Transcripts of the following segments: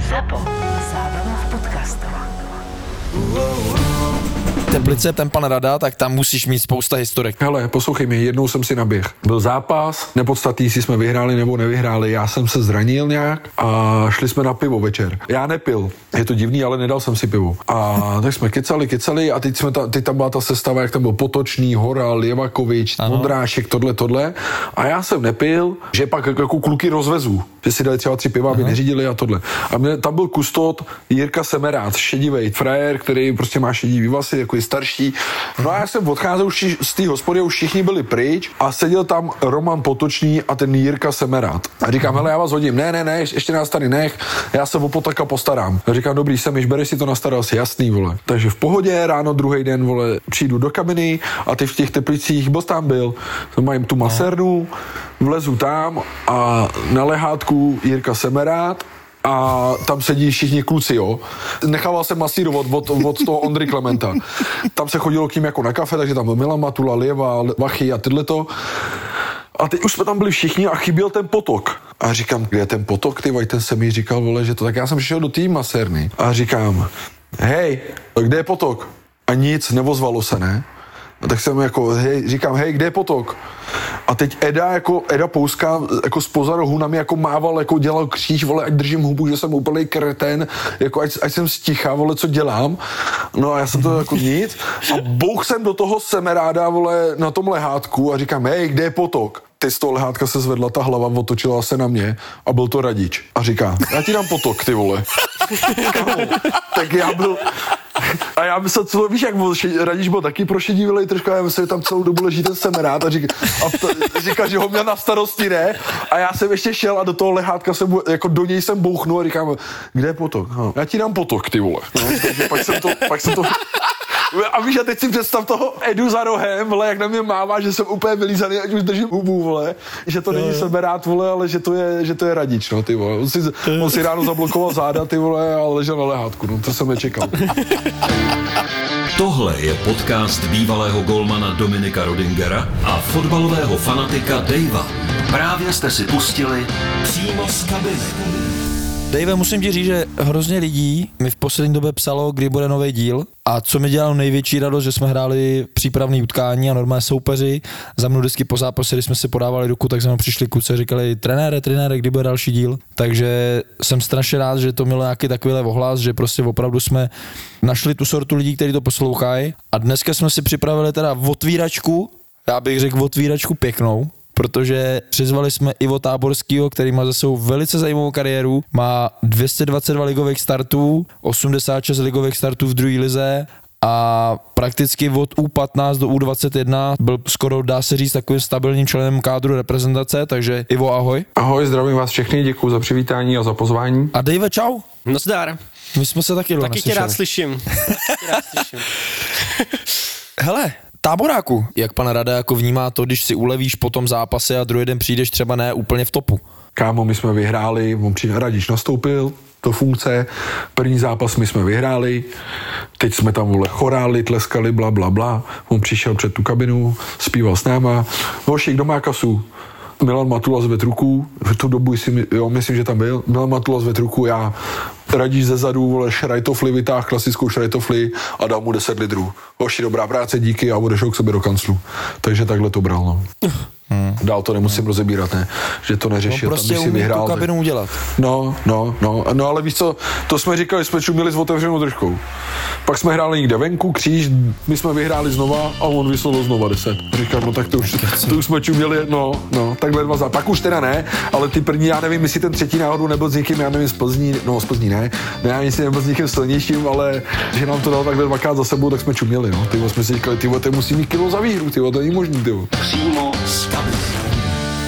Zapo. Zábrná v podcastovách. Teplice, ten pan Rada, tak tam musíš mít spousta historek. Hele, poslouchej mě, jednou jsem si naběh. Byl zápas, nepodstatný, jestli jsme vyhráli nebo nevyhráli. Já jsem se zranil nějak a šli jsme na pivo večer. Já nepil, je to divný, ale nedal jsem si pivo. A tak jsme kecali, kecali a teď, jsme ta, teď tam byla ta sestava, jak tam byl Potočný, Horal, Jevakovič, Vondrášek, tohle, tohle. A já jsem nepil, že pak jako kluky rozvezu, že si dali třeba tři piva, aby neřídili a tohle. A mě, tam byl kustot Jirka Semerát, šedivej frajer, který prostě má šedivý vlasy, jako je starší. No a já jsem odcházel už z té hospody, už všichni byli pryč a seděl tam Roman Potočný a ten Jirka Semerát. A říkám, hele, já vás hodím. Ne, ne, ne, ještě nás tady nech, já se o potaka postarám. A říkám, dobrý, jsem již bereš si to na starost, jasný, vole. Takže v pohodě, ráno druhý den, vole, přijdu do kabiny a ty v těch teplicích, byl tam byl, mají tu masernu, vlezu tam a na lehátku Jirka Semerát a tam sedí všichni kluci, jo. Nechával jsem masírovat od, od toho Ondry Klementa. Tam se chodilo k ním jako na kafe, takže tam Milan Matula, Lieva, Vachy a tyhle to. A teď už jsme tam byli všichni a chyběl ten potok. A říkám, kde je ten potok, ty vole, ten se mi říkal, vole, že to, tak já jsem šel do té masérny a říkám, hej, kde je potok? A nic, nevozvalo se, ne? A tak jsem jako, hej, říkám, hej, kde je potok? A teď Eda, jako Eda Pouska, jako spoza rohu na mě jako mával, jako dělal kříž, vole, ať držím hubu, že jsem úplný kreten, jako ať, ať jsem sticha, vole, co dělám. No a já jsem to jako nic. A bouch jsem do toho semeráda, vole, na tom lehátku a říkám, hej, kde je potok? Ty z toho lehátka se zvedla ta hlava, otočila se na mě a byl to radič. A říká, já ti dám potok, ty vole. Tak já byl, a já myslel, co víš, jak byl, Radič byl taky prošedivý trošku, a já myslel, že tam celou dobu leží ten semerát a říká, a říká, že ho měl na starosti, ne? A já jsem ještě šel a do toho lehátka jsem, jako do něj jsem bouchnul a říkám, kde je potok? No, já ti dám potok, ty vole. No, pak jsem to, pak jsem to, a víš, a teď si představ toho Edu za rohem, vole, jak na mě mává, že jsem úplně vylízaný, ať už držím hubu, vole, že to není seberát, vole, ale že to je, že to je radič, no, ty vole. On si, on si ráno zablokoval záda, ty vole, a ležel na lehátku, no, to jsem nečekal. Tohle je podcast bývalého golmana Dominika Rodingera a fotbalového fanatika Davea. Právě jste si pustili přímo z kabiny. Dave, musím ti říct, že hrozně lidí mi v poslední době psalo, kdy bude nový díl a co mi dělalo největší radost, že jsme hráli přípravné utkání a normálně soupeři. Za mnou vždycky po zápase, když jsme si podávali ruku, tak za mnou přišli kluci a říkali, trenére, trenére, kdy bude další díl. Takže jsem strašně rád, že to mělo nějaký takovýhle ohlas, že prostě opravdu jsme našli tu sortu lidí, kteří to poslouchají. A dneska jsme si připravili teda otvíračku, já bych řekl otvíračku pěknou, protože přizvali jsme Ivo Táborskýho, který má za sebou velice zajímavou kariéru, má 222 ligových startů, 86 ligových startů v druhé lize a prakticky od U15 do U21 byl skoro, dá se říct, takovým stabilním členem kádru reprezentace, takže Ivo, ahoj. Ahoj, zdravím vás všechny, děkuji za přivítání a za pozvání. A Dave, čau. No zdar. My jsme se taky Taky tě rád slyším. Taky tě rád slyším. Hele, táboráku, jak pan Rada jako vnímá to, když si ulevíš po tom zápase a druhý den přijdeš třeba ne úplně v topu? Kámo, my jsme vyhráli, on přijde, Radič nastoupil do funkce, první zápas my jsme vyhráli, teď jsme tam vole choráli, tleskali, bla, bla, bla, on přišel před tu kabinu, zpíval s náma, hoši, kdo má kasu? Milan Matula zvedl ruku, v tu dobu si, jo, myslím, že tam byl, Milan Matula zvedl ruku, já Radíš ze zadu, vole, šrajtofli vytáhl klasickou šrajtofli a dal mu 10 litrů. Hoši, dobrá práce, díky a odešel k sobě do kanclu. Takže takhle to bral, no. Hmm. Dál to nemusím rozebírat, ne? Že to No neřešil, prostě tam by si vyhrál. tu tak- kabinu udělat. No, no, no, no, ale víš co, to jsme říkali, jsme čumili s otevřenou držkou. Pak jsme hráli někde venku, kříž, my jsme vyhráli znova a on vyslovil znova 10. Říkám, no tak to už, to už jsme čuměli, no, no, takhle dva za. Pak už teda ne, ale ty první, já nevím, jestli ten třetí náhodou nebyl s někým, já nevím, z Plzní, no z Plzní ne, ne, já jestli nebyl s někým silnějším, ale že nám to dal takhle dvakrát za sebou, tak jsme čuměli, no. Ty jsme si říkali, ty vole, to musí mít kilo za výhru, ty vole, to není možný, ty vole. Přímo z.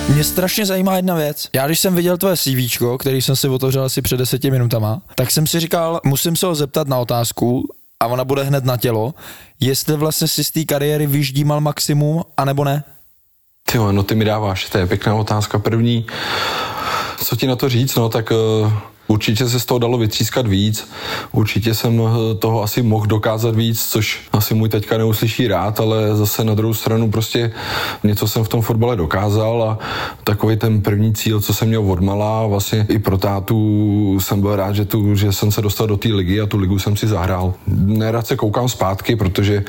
Mě strašně zajímá jedna věc. Já když jsem viděl tvoje CV, který jsem si otevřel asi před deseti minutama, tak jsem si říkal, musím se ho zeptat na otázku a ona bude hned na tělo, jestli vlastně si z té kariéry vyždímal maximum, anebo ne. Ty no ty mi dáváš, to je pěkná otázka první. Co ti na to říct, no tak uh, Určitě se z toho dalo vytřískat víc, určitě jsem eh, toho asi mohl dokázat víc, což asi můj teďka neuslyší rád, ale zase na druhou stranu prostě něco jsem v tom fotbale dokázal a takový ten první cíl, co jsem měl od malá, vlastně i pro tátu jsem byl rád, že, tu, že jsem se dostal do té ligy a tu ligu jsem si zahrál. Nerad se koukám zpátky, protože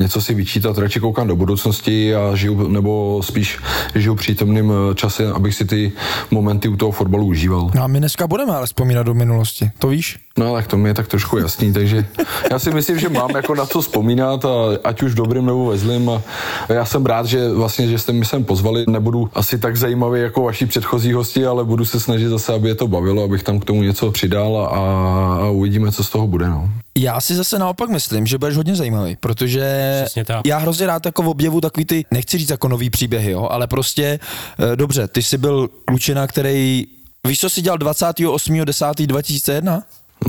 něco si vyčítat, radši koukám do budoucnosti a žiju, nebo spíš žiju přítomným eh, časem, abych si ty momenty u toho fotbalu užíval. No a my dneska budeme ale vzpomínat do minulosti, to víš? No tak to mi je tak trošku jasný, takže já si myslím, že mám jako na co vzpomínat, a ať už dobrým nebo ve zlým. A já jsem rád, že vlastně, že jste mi sem pozvali. Nebudu asi tak zajímavý jako vaši předchozí hosti, ale budu se snažit zase, aby je to bavilo, abych tam k tomu něco přidal a, a uvidíme, co z toho bude. No. Já si zase naopak myslím, že budeš hodně zajímavý, protože já hrozně rád jako v objevu takový ty, nechci říct jako nový příběhy, jo, ale prostě, eh, dobře, ty jsi byl klučina, který, víš, co jsi dělal 28.10.2001?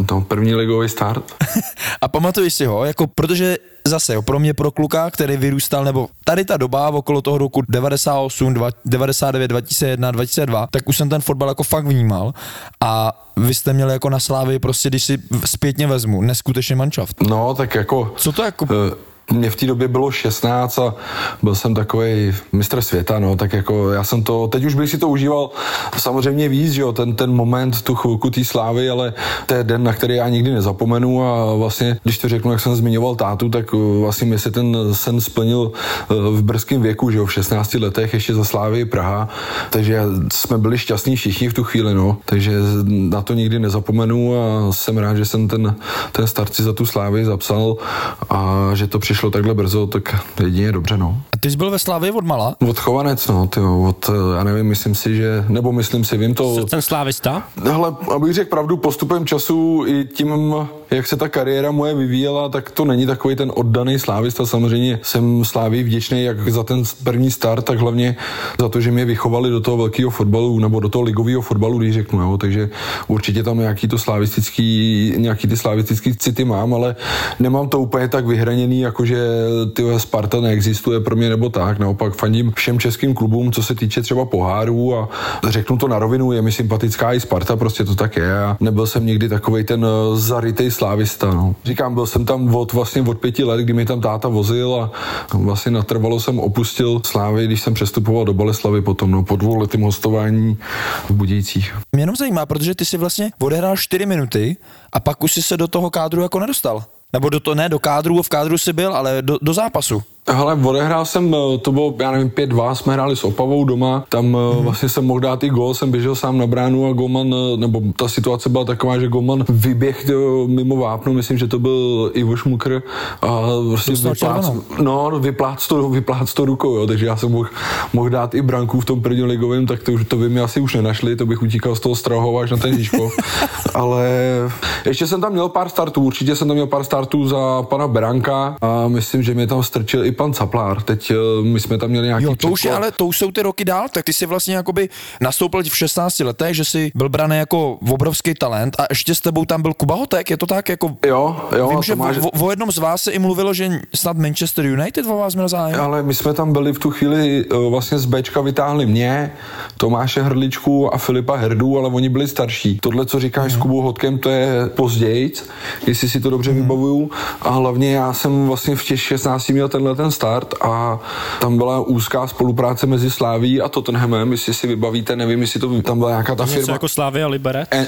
To první ligový start. A pamatuješ si ho, jako protože zase, jo, pro mě, pro kluka, který vyrůstal, nebo tady ta doba okolo toho roku 98, dva- 99, 2001, 2002, tak už jsem ten fotbal jako fakt vnímal a vy jste měli jako na Slávy prostě, když si zpětně vezmu, neskutečně manšaft. No, tak jako... Co to jako... Eh, Mně v té době bylo 16 a byl jsem takový mistr světa, no, tak jako já jsem to, teď už bych si to užíval samozřejmě víc, že jo, ten, ten moment, tu chvilku té slávy, ale to je den, na který já nikdy nezapomenu a vlastně, když to řeknu, jak jsem zmiňoval tátu, tak uh, vlastně mi se ten sen splnil uh, v brzkém věku, že jo, v 16 letech ještě za slávy Praha, takže jsme byli šťastní všichni v tu chvíli, no, takže na to nikdy nezapomenu a jsem rád, že jsem ten, ten start si za tu slávy zapsal a že to přišlo takhle brzo, tak jedině dobře, no. A ty jsi byl ve Slávě od mala? Od chovanec, no, ty od, eh, já nevím, myslím si, že, nebo myslím si, vím to, Ten slávista? Hele, abych řekl pravdu, postupem času i tím, jak se ta kariéra moje vyvíjela, tak to není takový ten oddaný slávista. Samozřejmě jsem sláví vděčný jak za ten první start, tak hlavně za to, že mě vychovali do toho velkého fotbalu nebo do toho ligového fotbalu, když řeknu. Jo. Takže určitě tam nějaký to slavistický, nějaký ty slavistický city mám, ale nemám to úplně tak vyhraněný, jako že ty Sparta neexistuje pro mě nebo tak. Naopak fandím všem českým klubům, co se týče třeba pohárů a řeknu to na rovinu, je mi sympatická i Sparta, prostě to tak je. A nebyl jsem nikdy takový ten eh, zarytej slávista. No. Říkám, byl jsem tam od vlastně od pěti let, kdy mi tam táta vozil a vlastně natrvalo jsem opustil Slávy, když jsem přestupoval do Boleslavy potom, no, po dvou letým hostování v Budějcích. Mě jenom zajímá, protože ty si vlastně odehrál 4 minuty a pak už si se do toho kádru jako nedostal. Nebo do to, ne do kádru, v kádru si byl, ale do, do zápasu. Hele, odehrál jsem, eh, to bylo, já nevím, 5-2, jsme hráli s Opavou doma, tam mm-hmm. vlastně jsem mohl dát i gol, jsem běžel sám na bránu a golman, eh, nebo ta situace byla taková, že golman vyběh mimo vápno, myslím, že to byl Ivo Šmukr a prostě vyplác, no, vyplác to, vyplác to rukou, jo, takže já jsem mohl, mohl dát i branku v tom prvním ligovém, tak to, už, to by mi asi už nenašli, to bych utíkal z toho Strahova až na ten Žižkov, ale ještě jsem tam měl pár startů, určitě jsem tam měl pár startů za pana Beranka a myslím, že mě tam strčil i pan Caplár. Teď eh, my jsme tam měli nějaký Jo, to už je, ale to už jsou ty roky dál, tak ty si vlastně jakoby nastoupil v 16 letech, že jsi byl braný jako obrovský talent a ještě s tebou tam byl Kuba Hotek, je to tak jako... Jo, jo, Vím, že Tomáš, o, o, jednom z vás se i mluvilo, že snad Manchester United o vás měl zájem. ale my jsme tam byli v tu chvíli eh, vlastně z Bčka vytáhli mě, Tomáše Hrličku a Filipa Herdu, ale oni byli starší. Tohle, co říkáš s Kubou Hodkem, to je později, jestli si to dobře vybavuju. A hlavně já jsem vlastně v těch 16 měl tenhle ten start a tam byla úzká spolupráce mezi Sláví a Tottenhamem, jestli si vybavíte, nevím, jestli to tam byla nějaká ta firma. jako Slávy a Liberec? En-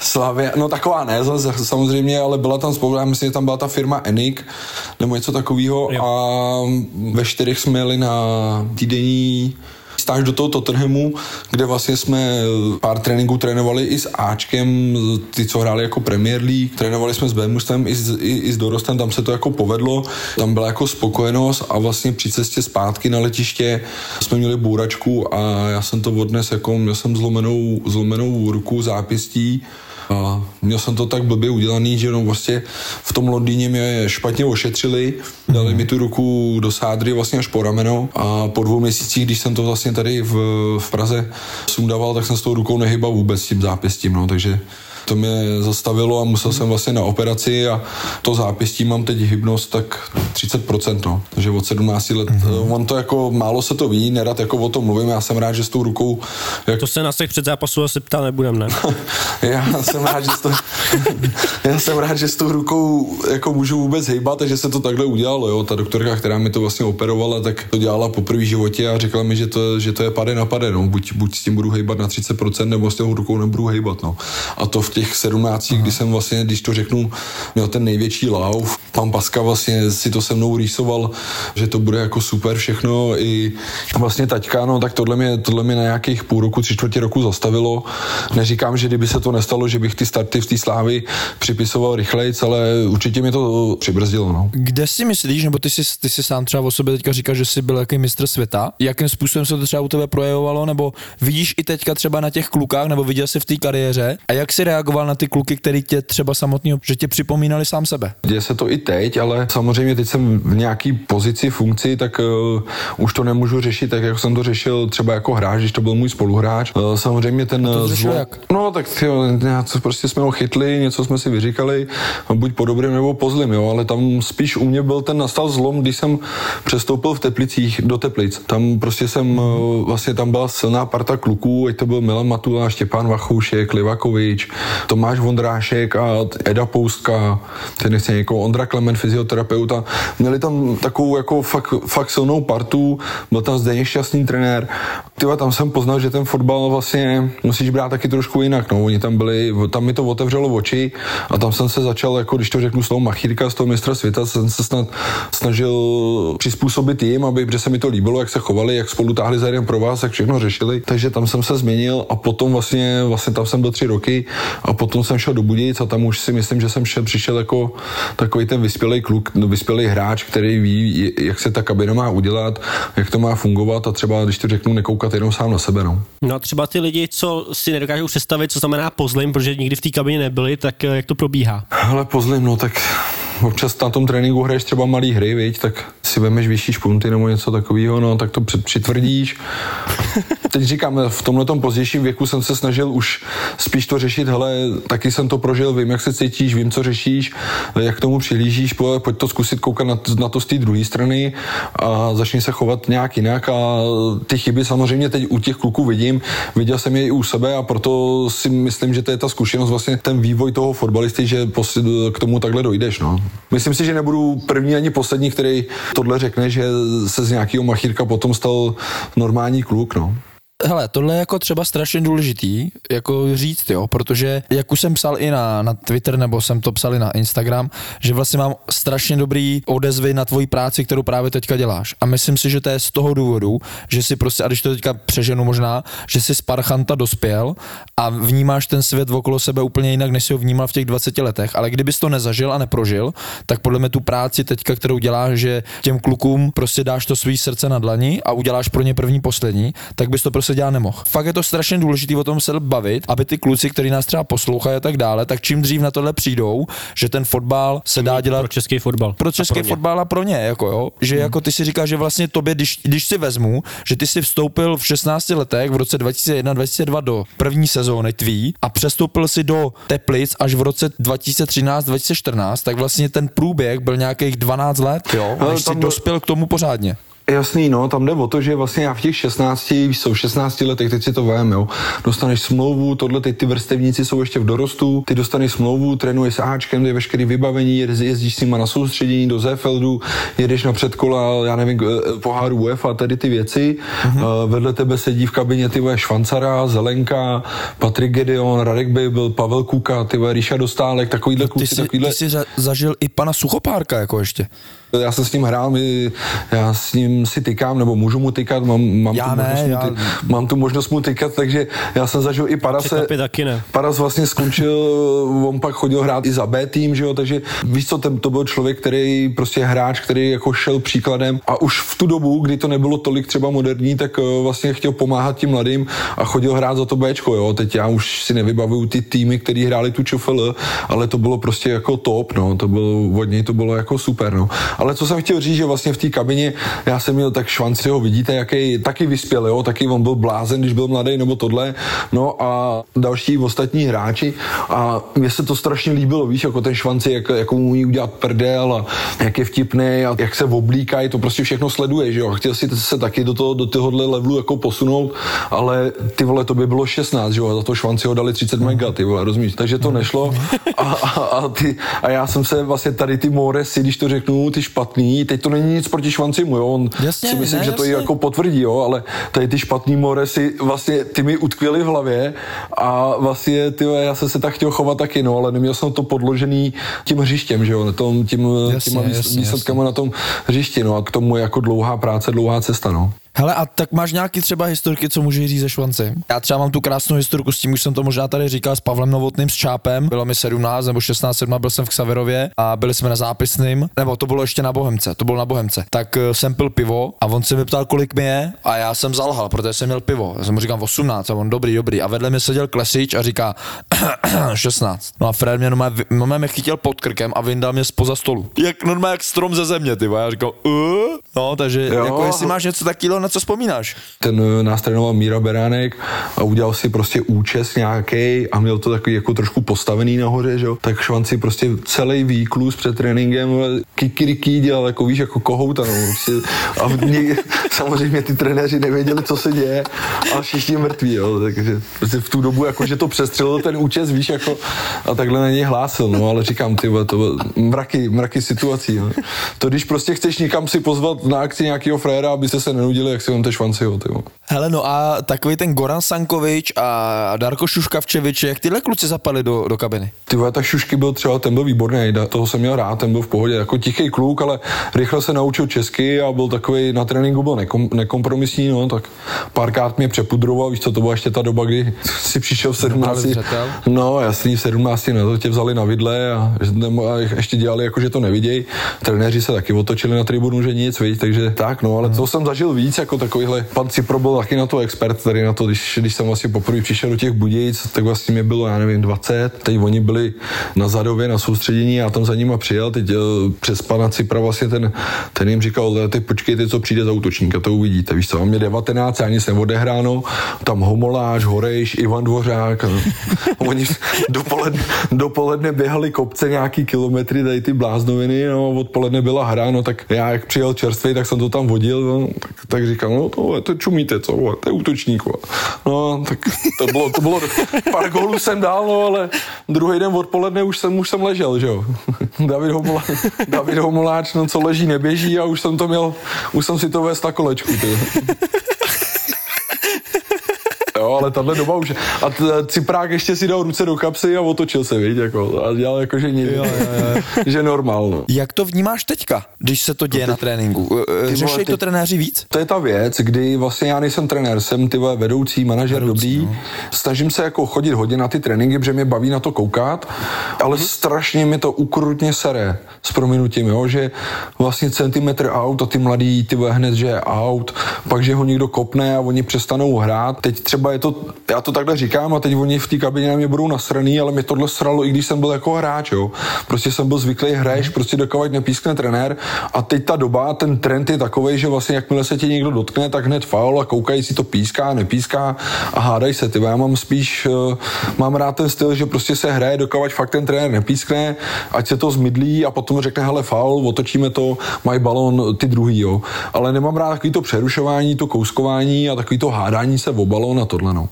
Slavě, no taková ne, zase samozřejmě, ale byla tam spolu, já myslím, že tam byla ta firma Enik, nebo něco takového a ve čtyřech jsme jeli na týdenní stáž do toho Tottenhamu, kde vlastně jsme pár tréninků trénovali i s Ačkem, ty, co hráli jako Premier League, trénovali jsme s Bemustem i i, i s Dorostem, tam se to jako povedlo, tam byla jako spokojenost a vlastně při cestě zpátky na letiště jsme měli bůračku a já jsem to odnes jako, měl jsem zlomenou, zlomenou ruku zápěstí a měl jsem to tak blbě udělaný, že no vlastně v tom Londýně mě špatně ošetřili Dali mi tu ruku do sádry vlastně až po rameno a po dvou měsících, když jsem to vlastně tady v, v Praze sundával, tak jsem s tou rukou nehybal vůbec s tím zápěstím, no, takže to mě zastavilo a musel jsem vlastně na operaci a to zápěstí mám teď hybnost tak 30%, no. Takže od 17 let, mm-hmm. on to jako, málo se to ví, nerad jako o tom mluvím, já jsem rád, že s tou rukou, jak To se nás těch před zápasu asi ptát nebudem, ne? já jsem rád, že s to, já jsem rád, že s tou rukou jako můžu vůbec hejbat, takže se to takhle udělalo, jo. Ta doktorka, která mi to vlastně operovala, tak to dělala po první životě a řekla mi, že to, že to je pade na pade, no. Buď, buď s tím budu hejbat na 30%, nebo s tou rukou nebudu hejbat, no. A to v těch 17, Aha. kdy jsem vlastně, když to řeknu, měl ten největší lauf. Pan Paska vlastně si to se mnou rýsoval, že to bude jako super všechno i vlastně taťka, no tak tohle mě, tohle mě na nějakých půl roku, tři čtvrtě roku zastavilo. Neříkám, že kdyby se to nestalo, že bych ty starty v té slávy připisoval rychleji, ale určitě mě to přibrzdilo, no. Kde si myslíš, nebo ty si, ty si sám třeba o sobě teďka říkal, že jsi byl jaký mistr světa, jakým způsobem se to třeba u tebe projevovalo, nebo vidíš i teďka třeba na těch klukách, nebo viděl jsi v té kariéře a jak si reagoval na ty kluky, který tě třeba samotný, že tě připomínali sám sebe? Děje se to i teď, ale samozřejmě teď jsem v nějaký pozici, funkci, tak uh, už to nemůžu řešit tak, jak jsem to řešil třeba jako hráč, když to byl můj spoluhráč. Uh, samozřejmě ten to řešil zlom- jak? No tak tyjo, něco prostě jsme ho chytli, něco jsme si vyříkali, buď po dobrým nebo po zlým, jo, ale tam spíš u mě byl ten nastal zlom, když jsem přestoupil v Teplicích do Teplic. Tam prostě jsem, vlastně tam byla silná parta kluků, ať to byl Milan Matula, Štěpán Vachoušek, Livakovič, Tomáš Vondrášek a Eda Poustka, ten nechce někoho, Ondra Klement, fyzioterapeuta. Měli tam takovou jako fakt, fakt silnou partu, byl tam Zdeněk šťastný trenér. Tyva, tam jsem poznal, že ten fotbal vlastně musíš brát taky trošku jinak. No. Oni tam byli, tam mi to otevřelo oči a tam jsem se začal, jako když to řeknu z toho machírka, z toho mistra světa, jsem se snad snažil přizpůsobit jim, aby, protože se mi to líbilo, jak se chovali, jak spolu táhli za jeden pro vás, jak všechno řešili. Takže tam jsem se změnil a potom vlastně, vlastně tam jsem byl tři roky a potom jsem šel do Budějic a tam už si myslím, že jsem šel, přišel jako takový ten vyspělý kluk, no, vyspělý hráč, který ví, jak se ta kabina má udělat, jak to má fungovat a třeba, když to řeknu, nekoukat jenom sám na sebe. No. No a třeba ty lidi, co si nedokážou představit, co znamená pozlim, protože nikdy v té kabině nebyli, tak eh, jak to probíhá? Ale pozlim, no tak občas na tom tréninku hraješ třeba malý hry, viď, tak si vemeš vyšší špunty nebo něco takového, no, tak to při- přitvrdíš. Teď říkám, v tomhle pozdějším věku jsem se snažil už spíš to řešit, hele, taky jsem to prožil, vím, jak se cítíš, vím, co řešíš, jak k tomu přihlížíš, po- pojď to zkusit koukat na, to- na to z té druhé strany a začni se chovat nějak jinak a ty chyby samozřejmě teď u těch kluků vidím, viděl jsem je i u sebe a proto si myslím, že to je ta zkušenost, vlastně ten vývoj toho fotbalisty, že k tomu takhle dojdeš, no. Myslím si, že nebudu první ani poslední, který tohle řekne, že se z nějakého machírka potom stal normální kluk, no. Hele, tohle je jako třeba strašně důležitý, jako říct, jo, protože jak už jsem psal i na, na Twitter, nebo jsem to psal i na Instagram, že vlastně mám strašně dobrý odezvy na tvoji práci, kterou právě teďka děláš. A myslím si, že to je z toho důvodu, že si prostě, a když to teďka přeženu možná, že si z parchanta dospěl a vnímáš ten svět okolo sebe úplně jinak, než si ho vnímal v těch 20 letech. Ale kdybys to nezažil a neprožil, tak podle mě tu práci teďka, kterou děláš, že těm klukům prostě dáš to svý srdce na dlani a uděláš pro ně první, poslední, tak bys to prostě dělat nemohl. Fakt je to strašně důležité o tom se bavit, aby ty kluci, kteří nás třeba poslouchají a tak dále, tak čím dřív na tohle přijdou, že ten fotbal se dá dělat Pro český fotbal. pro A český ně. fotbal a pro ně, jako jo, že hmm. jako ty si říkáš, že vlastně tobě, když, když si vezmu, že ty si vstoupil v 16 letech v roce 2001-2002 do první sezóny tvý a přestoupil si do Teplic až v roce 2013-2014, tak vlastně ten průběh byl nějakých 12 let, jo, Ale než si tam- dospěl k tomu pořádně. Jasný, no, tam jde o to, že vlastně já v těch 16, víš co, v 16 letech, teď si to vem, jo, dostaneš smlouvu, tohle teď ty vrstevníci jsou ještě v dorostu, ty dostaneš smlouvu, trénuješ s Ačkem, je veškerý vybavení, jez- jezdíš s nima na soustředění do Zefeldu, jedeš na předkola, já nevím, eh, poháru UEFA, tady ty věci, Mhm. uh, vedle tebe sedí v kabině ty vole Švancara, Zelenka, Patrik Gedeon, Radek byl, Pavel Kuka, ty vole Ríša Dostálek, takovýhle Ty kluci, jsi, takovýhle... ty jsi za- zažil i pana Suchopárka jako ještě. Já jsem s ním hrál, my, já s ním si tykám, nebo můžu mu tykat, mám, mám, Já tu, ne, možnost já- Mu ty, mám tu možnost mu tykat, takže já jsem zažil i Parase. Taky ne. Paras vlastně skončil, on pak chodil hrát i za B tým, že jo, takže víš co, ten, to byl člověk, který prostě hráč, který jako šel příkladem a už v tu dobu, kdy to nebylo tolik třeba moderní, tak eh, vlastně chtěl pomáhat tím mladým a chodil hrát za to Bčko, jo, teď já už si nevybavuju ty týmy, který hráli tu ČFL, ale to bylo prostě jako top, no, to bylo, od něj to bylo jako super, no. Ale co jsem chtěl říct, že vlastně v té kabině, já jsem měl tak švanci, ho vidíte, jaký taky vyspěl, jo, taky on byl blázen, když byl mladý, nebo tohle, no a další ostatní hráči. A mně se to strašně líbilo, víš, jako ten švanci, jak, jak umí udělat prdel a jak je vtipný a jak se oblíkají, to prostě všechno sleduje, že jo, chtěl si se taky do toho, do tohohle levelu jako posunout, ale ty vole, to by bylo 16, že jo, a za to švanci ho dali 30 mega, ty vole, rozumíš, takže to nešlo. A, a, a, ty, a já jsem se vlastně tady ty Moresy, když to řeknu, ty špatný, teď to není nic proti švancimu, jo, on Jasně, si myslím, ne, že to i jasně. jako potvrdí, jo, ale tady ty špatný Moresy, vlastně ty mi utkvěly v hlavě a vlastně ty, já jsem se tak chtěl chovat taky, no, ale neměl jsem to podložený tím hřištěm, že jo, na tom, tím, Jasně, těma výs- jasně, výsledkama na tom hřišti, no, a k tomu je jako dlouhá práce, dlouhá cesta, no. Hele, a tak máš nějaký třeba historky, co můžeš říct ze švanci? Já třeba mám tu krásnou historku s tím, už jsem to možná tady říkal, s Pavlem Novotným, s Čápem. Bylo mi 17 nebo 16, 17, byl jsem v Xaverově a byli jsme na zápisným, nebo to bylo ještě na Bohemce, to bylo na Bohemce. Tak eh, jsem pil pivo a on se mi ptal, kolik mi je a já jsem zalhal, protože jsem měl pivo. Já jsem mu říkal 18 a on dobrý, dobrý. A vedle mě seděl Klesič a říká 16. No a Fred mě normálně, vy- normálně mě chytil pod krkem a vyndal mě spoza stolu. Jak normálně jak strom ze země, ty. Já říkal, uh? no, takže Jo. jako jestli máš něco takového, na co vzpomínáš? ten eh, nás trénoval Míra Beránek a udělal si prostě účes nějaký a měl to takový jako trošku postavený nahoře, že jo? Tak Švanci prostě celý výklus před tréninkem vole, kikiriký dělal, jako víš, jako kohouta, no, prostě, a mě, samozřejmě ty trenéři nevěděli, co se děje a všichni mrtví, jo, takže prostě v tu dobu jako, že to přestřelil ten účes, víš, jako a takhle na něj hlásil, no, ale říkám, ty to mraky, mraky situací, no. To když prostě chceš někam si pozvat na akci nějakého fréra, aby se se nenudili, jak si vemte švanci, jo, ty. Hele, no a takový ten Goran Sankovič a Darko Šuškavčevič, jak tyhle kluci zapadli do, do kabiny? Ty vole, tak Šušky byl třeba, ten byl výborný, toho jsem měl rád, ten byl v pohodě, jako tichý kluk, ale rychle se naučil česky a byl takový na tréninku byl nekom, nekompromisní, no, tak párkrát mě přepudroval, víš co, to byla ještě ta doba, kdy si přišel v 17. zřetel. No, jasný, v 17. na to tě vzali na vidle a, a ještě dělali jako, že to nevidějí. Trenéři se taky otočili na tribunu, že nic, víš, takže tak, no, ale to jsem zažil víc, jako takovýhle. Pan Cipro byl taky na to expert, tady na to, když, když jsem vlastně poprvé přišel do těch Budějic, tak vlastně mě bylo, já nevím, 20. Teď oni byli na Zadově na soustředění, já tam za nima přijel, teď eh, přes pana Cipra vlastně ten, ten jim říkal, "Ale teď počkejte, co přijde za útočníka, to uvidíte, víš co, a mě 19, já nic neodehráno, tam Homoláš, Horejš, Ivan Dvořák, a oni dopoledne, dopoledne běhali kopce nějaký kilometry, tady ty bláznoviny, no, odpoledne byla hra, no, tak já jak přijel čerstvý, tak jsem to tam vodil, no, tak, tak říkal, no to, to čumíte, co, vole, to je útočník, vole. no, tak to bylo, to bylo, pár gólů jsem dal, no, ale druhý den odpoledne už jsem, už jsem ležel, že jo. David, Homola, David Homoláč, no co leží, neběží a už jsem to měl, už jsem si to vést na kolečku, ty. Jo, ale tahle doba už... A t- Ciprák ještě si dal ruce do kapsy a otočil se, víš, jako, a dělal jako, že nic, že normál, no. Jak to vnímáš teďka, když se to děje na tréninku? Ty Řešej vole, to trenéři víc? To je ta věc, kdy vlastně já nejsem trenér, jsem ty vole vedoucí, manažer dobrý. no. Snažím se jako chodit hodně na ty tréninky, protože mě baví na to koukat, ale Mhm. strašně mi to ukrutně sere s prominutím, jo, že vlastně centimetr out a ty mladí ty vole hned, že je out, pak, že ho někdo kopne a oni přestanou hrát. Teď třeba je to, já to takhle říkám a teď oni v té kabině na mě budou nasraný, ale mě tohle sralo, i když jsem byl jako hráč, jo. Prostě jsem byl zvyklý hraješ, prostě dokovat nepískne trenér a teď ta doba, ten trend je takový, že vlastně jakmile se tě někdo dotkne, tak hned faul a koukají si to píská, nepíská a hádají se. Ty. Já mám spíš, eh, mám rád ten styl, že prostě se hraje, dokovat fakt ten trenér nepískne, ať se to zmydlí a potom řekne, hele, faul, otočíme to, mají balon ty druhý, jo. Ale nemám rád takový to přerušování, to kouskování a takový to hádání se o balon a tohle, no.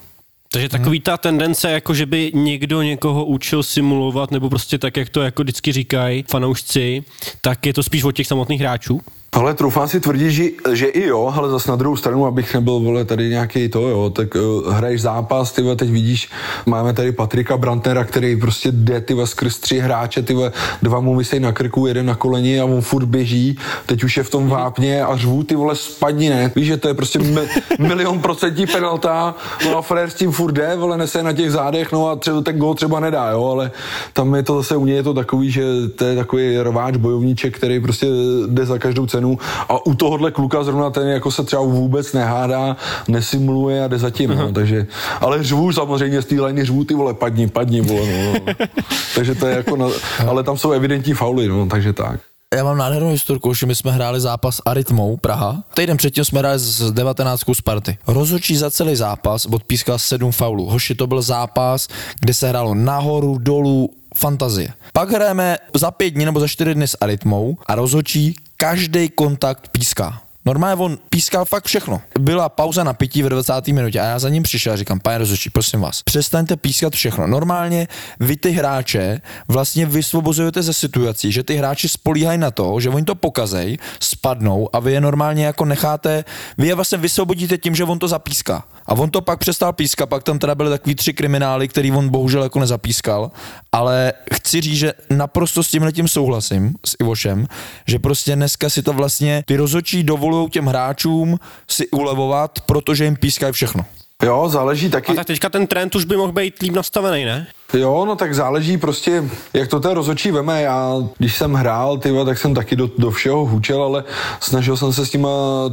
Takže takový ta tendence, jako že by někdo někoho učil simulovat, nebo prostě tak, jak to jako vždycky říkají fanoušci, tak je to spíš od těch samotných hráčů? Ale troufám si tvrdit, že, že i jo, ale zase na druhou stranu, abych nebyl vole tady nějaký to, jo, tak uh, hraješ zápas, ty teď vidíš, máme tady Patrika Brantnera, který prostě jde ty skrz tři hráče, ty dva mu vysej na krku, jeden na koleni a on furt běží, teď už je v tom vápně a řvu ty vole spadni, ne? Víš, že to je prostě mi, milion procentní penalta, no a Frér s tím furt jde, vole, nese na těch zádech, no a třeba ten gol třeba nedá, jo, ale tam je to zase u něj je to takový, že to je takový rváč, bojovníček, který prostě jde za každou cenu a u tohohle kluka zrovna ten jako se třeba vůbec nehádá, nesimuluje a jde za tím, no, takže, ale řvu samozřejmě z té liny řvu ty vole, padni, padni, vole, no, no. takže to je jako, na, ale tam jsou evidentní fauly, no, takže tak. Já mám nádhernou historku, že my jsme hráli zápas Arytmou Praha. Týden předtím jsme hráli s 19 Sparty. Rozhodčí za celý zápas odpískal 7 faulů. Hoši, to byl zápas, kde se hrálo nahoru, dolů, fantazie. Pak hrajeme za pět dní nebo za čtyři dny s Arytmou a rozhodčí každý kontakt píská. Normálně on pískal fakt všechno. Byla pauza na pití v 20. minutě a já za ním přišel a říkám, pane rozhodčí, prosím vás, přestaňte pískat všechno. Normálně vy ty hráče vlastně vysvobozujete ze situací, že ty hráči spolíhají na to, že oni to pokazej, spadnou a vy je normálně jako necháte, vy je vlastně vysvobodíte tím, že on to zapíská. A on to pak přestal pískat, pak tam teda byly takový tři kriminály, který on bohužel jako nezapískal, ale chci říct, že naprosto s tímhle tím souhlasím s Ivošem, že prostě dneska si to vlastně ty rozhodčí dovolují těm hráčům si ulevovat, protože jim pískají všechno. Jo, záleží taky. A tak teďka ten trend už by mohl být líp nastavený, ne? Jo, no tak záleží prostě, jak to ten rozočí veme. Já, když jsem hrál, tyva, tak jsem taky do, do všeho hučel, ale snažil jsem se s nima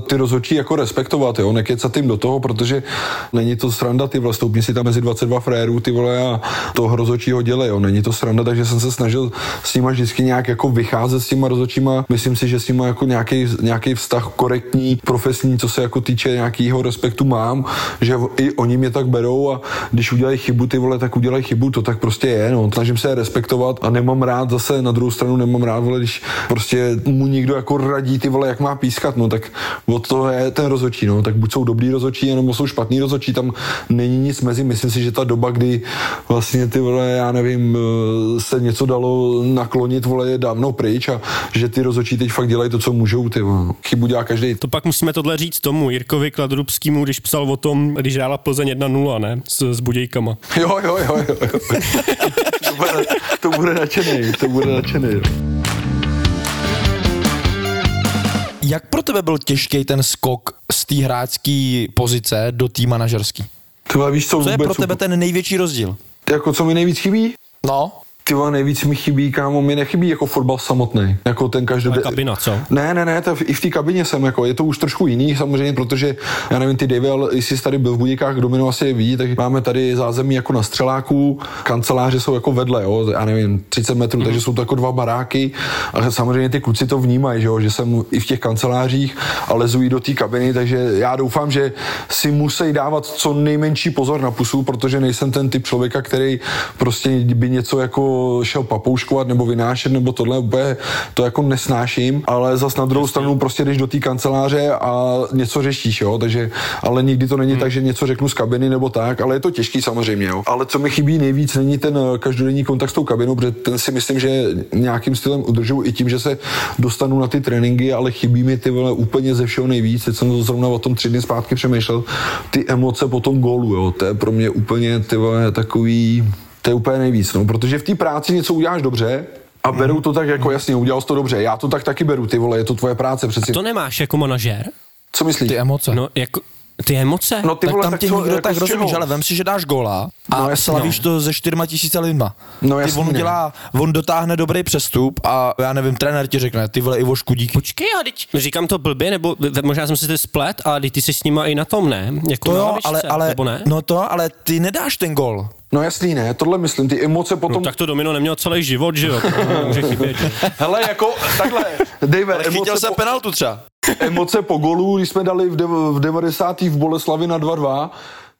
ty rozočí jako respektovat, jo, nekecat tím do toho, protože není to sranda, ty vole, stoupni si tam mezi 22 frérů, ty vole, a toho rozočího děle, jo, není to sranda, takže jsem se snažil s nima vždycky nějak jako vycházet s těma rozočíma. Myslím si, že s nima jako nějaký, nějaký vztah korektní, profesní, co se jako týče nějakého respektu mám, že i oni mě tak berou a když udělají chybu, ty vole, tak udělají chybu, to tak prostě je, no. Snažím se je respektovat a nemám rád zase na druhou stranu nemám rád, vole, když prostě mu někdo jako radí ty vole, jak má pískat, no, tak od toho je ten rozočí, no, tak buď jsou dobrý rozočí, nebo jsou špatný rozočí, tam není nic mezi, myslím si, že ta doba, kdy vlastně ty vole, já nevím, eh, se něco dalo naklonit, vole, je dávno pryč a že ty rozočí teď fakt dělají to, co můžou, ty vole. Chybu dělá každý. To pak musíme tohle říct tomu Jirkovi Kladrubskému, když psal o tom, když hrála Plzeň 1-0, ne? S, s Budějkama. Jo, jo, jo, jo. jo. To, bude, to bude nadšený, to bude nadšený. jo. Jak pro tebe byl těžký ten skok z té hráčské pozice do té manažerské? Víš, co Co je pro tebe ten největší rozdíl? Jako co mi nejvíc chybí? No, Ty vole, nejvíc mi chybí, kámo, mi nechybí jako fotbal samotný, jako ten každý. Ale kabina, co? Ne, ne, ne, to v- i v té kabině jsem, jako, je to už trošku jiný, samozřejmě, protože, já nevím, ty Davy, ale jestli jsi tady byl v Budíkách, Domino asi je ví, tak máme tady zázemí jako na střeláku, kanceláře jsou jako vedle, jo, já nevím, 30 metrů, mm. takže jsou to jako dva baráky, ale samozřejmě ty kluci to vnímají, že, jo, že jsem i v těch kancelářích a lezují do té kabiny, takže já doufám, že si musí dávat co nejmenší pozor na pusu, protože nejsem ten typ člověka, který prostě by něco jako šel papouškovat nebo vynášet nebo tohle úplně to jako nesnáším, ale zas na druhou stranu prostě jdeš do té kanceláře a něco řešíš, jo, takže, ale nikdy to není hmm. tak, že něco řeknu z kabiny nebo tak, ale je to těžký samozřejmě, jo. Ale co mi chybí nejvíc, není ten eh, každodenní kontakt s tou kabinou, protože ten si myslím, že nějakým stylem udržuju i tím, že se dostanu na ty tréninky, ale chybí mi ty vole úplně ze všeho nejvíc. Teď jsem to zrovna o tom tři dny zpátky přemýšlel, ty emoce po tom gólu, jo, to je pro mě úplně ty vole takový to je úplně nejvíc, no, protože v té práci něco uděláš dobře a berou to tak jako jasně, udělal jsi to dobře. Já to tak taky beru, ty vole, je to tvoje práce přeci. To nemáš jako manažér? Co myslíš? ty emoce. No, jako, ty emoce? No ty tak vole, tam tak tě co, nikdo jako tak rozumíš, ale vem si, že dáš góla a No no, slavíš no. to se čtyřma tisíce lidma. No ty jasně, on ne. dělá, on dotáhne dobrý přestup a já nevím, trenér ti řekne, ty vole Ivo Škudík. Počkej, a teď říkám to blbě, nebo možná jsem si to splet, ale ty jsi s nima i na tom, ne? Jako To jo, ale, ale, nebo ne? no to, ale ty nedáš ten gol. No jasný, ne, tohle myslím, ty emoce potom... No, tak to domino neměl celý život, že jo? Může chybět, že? Hele, jako takhle, Dave, Ale chytil emoce, jsem po, penaltu třeba. emoce po golu, když jsme dali v, dev, v 90. v Boleslavi na 2-2,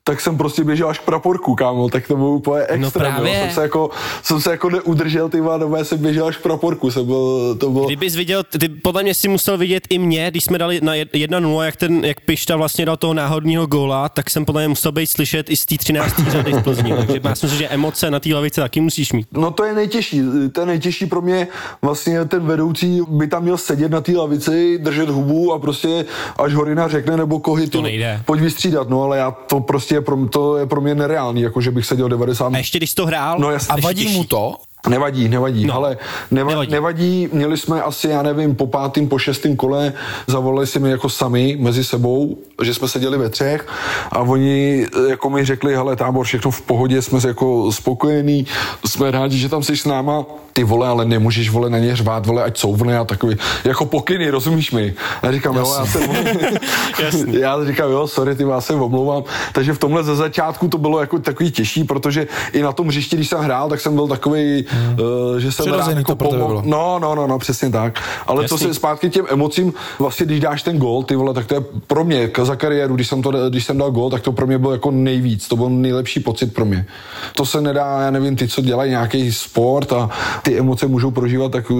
tak jsem prostě běžel až k praporku, kámo, tak to bylo úplně extrém, No právě. jo. Jsem se jako, jsem se jako neudržel, ty nebo jsem běžel až k praporku, jsem byl, to bylo, Kdybys viděl, ty podle mě si musel vidět i mě, když jsme dali na 1-0, jak, ten, jak Pišta vlastně dal toho náhodního góla, tak jsem podle mě musel být slyšet i z té 13. řady v Plzni. Takže já si myslím, že emoce na té lavici taky musíš mít. No to je nejtěžší. To je nejtěžší pro mě vlastně ten vedoucí by tam měl sedět na té lavici, držet hubu a prostě až Horina řekne nebo kohy To nejde. pojď vystřídat, no ale já to prostě je pro, to je pro mě nereálný, jako že bych seděl 90 A ještě když to hrál, No jasně. A vadí mu to? Nevadí, nevadí, No, ale neva, nevadí. nevadí. Měli jsme asi, já nevím, po pátým, po šestým kole, zavolali si mi jako sami mezi sebou, že jsme seděli ve třech a oni eh, jako mi řekli, hele tábor, všechno v pohodě, jsme jako spokojení, jsme rádi, že tam jsi s náma, ty vole, ale nemůžeš vole na ně řvát, vole, ať couvne a takový, jako pokyny, rozumíš mi? A já říkám, jo, já se, já říkám, jo, sorry, ty já se omlouvám. Takže v tomhle ze začátku to bylo jako takový těžší, protože i na tom hřišti, když jsem hrál, tak jsem byl takový. Uh, že jsem rád jako to pomohl. bylo. No, no, no, no, přesně tak. Ale Jasný. to se zpátky těm emocím, vlastně když dáš ten gól, ty vole, tak to je pro mě za kariéru, když jsem, to, když jsem dal gól, tak to pro mě bylo jako nejvíc, to byl nejlepší pocit pro mě. To se nedá, já nevím, ty, co dělají nějaký sport a ty emoce můžou prožívat, tak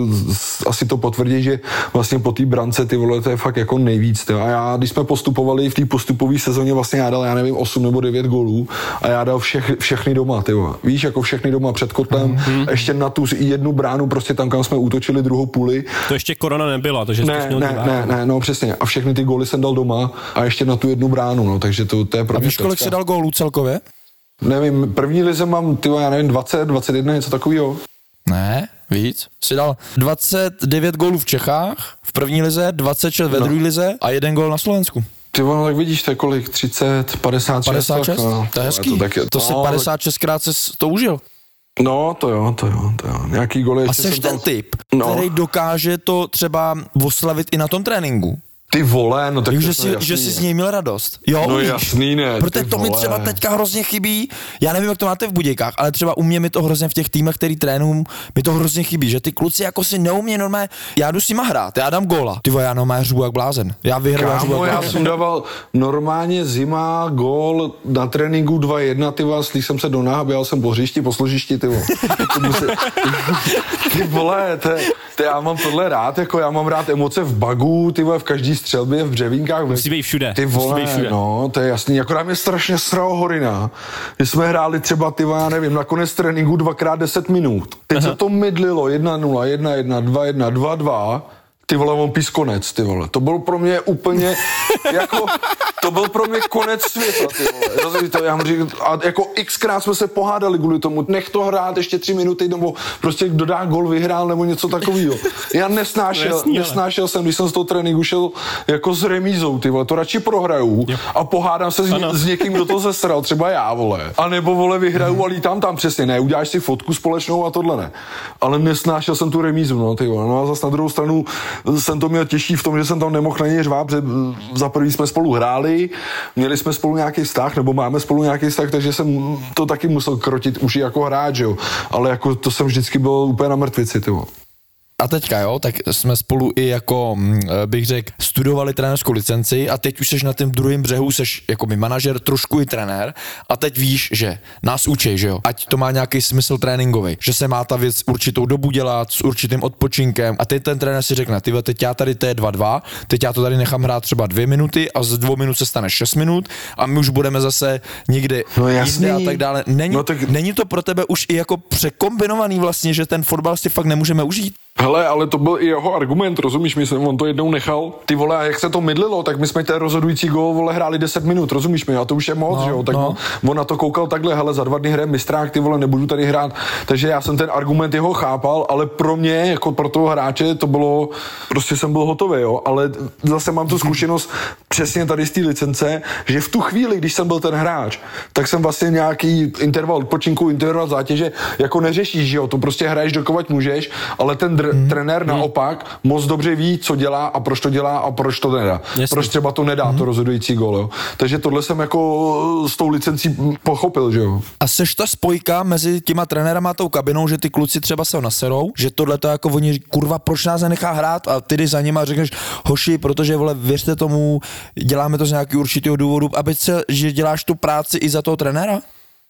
asi to potvrdí, že vlastně po té brance, ty vole, to je fakt jako nejvíc. Ty. A já, když jsme postupovali v té postupové sezóně, vlastně já dal, já nevím, 8 nebo 9 gólů a já dal všech, všechny doma, ty vole. Víš, jako všechny doma před kotlem, mm-hmm. Ještě na tu jednu bránu, prostě tam, kam jsme útočili druhou půli, to ještě korona nebyla, takže jsi to ne, ne, ne, ne, no přesně. A všechny ty góly jsem dal doma a ještě na tu jednu bránu, no, takže to, to je pro A mě víš, kolik si dal gólů celkově? Nevím, první lize mám, ty já nevím, 20, 21, něco takového. Ne, víc. Si dal 29 gólů v Čechách, v první lize, 26 ve No. druhé lize a jeden gól na Slovensku. Ty vole, tak vidíš, to je kolik? 30, 56? 56? Tak, no. To je hezký. To, tak, To si no, 56 krát se to užil. No, to jo, to jo, to jo. Nějaký goly A jsi ten tam... typ, No. který dokáže to třeba oslavit i na tom tréninku. Ty vole, no tak že, si, jasný, že jsi ne? z něj měl radost. Jo, No umíš. jasný, ne, Protože to mi vole. třeba teďka hrozně chybí. Já nevím, jak to máte v Budějkách, ale třeba u mě mi to hrozně v těch týmech, který trénuju, mi to hrozně chybí, že ty kluci jako si neumí normálně, já jdu s nima hrát, já dám góla. Ty vole, já normálně řvu jak blázen. Já vyhraju, řvu Kámo, já jsem dával normálně zima, gól na tréninku 2-1, ty vás, jsem se do náha, běhal jsem po hřišti, po složišti, ty vole. Ty vole, to, to, já mám tohle rád, jako já mám rád emoce v bagu, ty vole, v každý střelbě, v dřevínkách. Musí být všude. Ty vole, být všude. no, to je jasný. Akorát mě strašně sralo Horina. My jsme hráli třeba, ty já nevím, na konec tréninku dvakrát 10 minut. Teď se to mydlilo, 1-0, 1-1, 2-1, 2-2. Ty vole, on pís konec, ty vole. To byl pro mě úplně, jako, to byl pro mě konec světa, ty vole. Rozumíš to? Já mu říkám, a jako xkrát jsme se pohádali kvůli tomu, nech to hrát ještě tři minuty, nebo prostě kdo dá gol vyhrál, nebo něco takového. Já nesnášel, Jasný, ale. nesnášel jsem, když jsem z toho tréninku šel jako s remízou, ty vole, to radši prohraju a pohádám se s, Ano. s někým, kdo to zesral, třeba já, vole. A nebo, vole, vyhraju a lítám tam přesně, ne, uděláš si fotku společnou a tohle ne. Ale nesnášel jsem tu remízu, no, ty vole. No a zase na druhou stranu jsem to měl těžší v tom, že jsem tam nemohl na něj řvát, protože za prvý jsme spolu hráli, měli jsme spolu nějaký vztah, nebo máme spolu nějaký vztah, takže jsem to taky musel krotit už jako hráč, jo. Ale jako to jsem vždycky byl úplně na mrtvici, ty vole. A teďka jo, tak jsme spolu i jako, mm, bych řekl, studovali trenérskou licenci a teď už seš na tom druhém břehu, seš jako mi manažer, trošku i trenér a teď víš, že nás učí, že jo, ať to má nějaký smysl tréninkový, že se má ta věc určitou dobu dělat s určitým odpočinkem a teď ten trenér si řekne, ty teď já tady to je 2-2, teď já to tady nechám hrát třeba dvě minuty a z dvou minut se stane 6 minut a my už budeme zase někde No jasný. jinde a tak dále. Není, No tak- není to pro tebe už i jako překombinovaný vlastně, že ten fotbal si fakt nemůžeme užít? Hele, ale to byl i jeho argument, rozumíš? Mi, on to jednou nechal. Ty vole, a jak se to mydlilo, tak my jsme ten rozhodující gól, vole, hráli 10 minut, rozumíš mi, a to už je moc, No, že jo, tak no. on, on, na to koukal takhle, hele, za dva dny hraje mistrák, ty vole, nebudu tady hrát, takže já jsem ten argument jeho chápal, ale pro mě, jako pro toho hráče, to bylo, prostě jsem byl hotový, jo, ale zase mám tu zkušenost přesně tady z té licence, že v tu chvíli, když jsem byl ten hráč, tak jsem vlastně nějaký interval odpočinku, interval zátěže, jako neřešíš, že jo, to prostě hraješ dokovat můžeš, ale ten, dr- tre, trenér naopak moc dobře ví, co dělá a proč to dělá a proč to nedá. Jasně. Proč třeba to nedá, to rozhodující gol. Jo. Takže tohle jsem jako s tou licencí pochopil, že jo. A seš ta spojka mezi těma trenérama a tou kabinou, že ty kluci třeba se ho naserou, že tohle to jako oni, kurva, proč nás nenechá hrát a ty jdeš za nima a řekneš, hoši, protože vole, věřte tomu, děláme to z nějakého určitého důvodu, aby se, že děláš tu práci i za toho trenéra?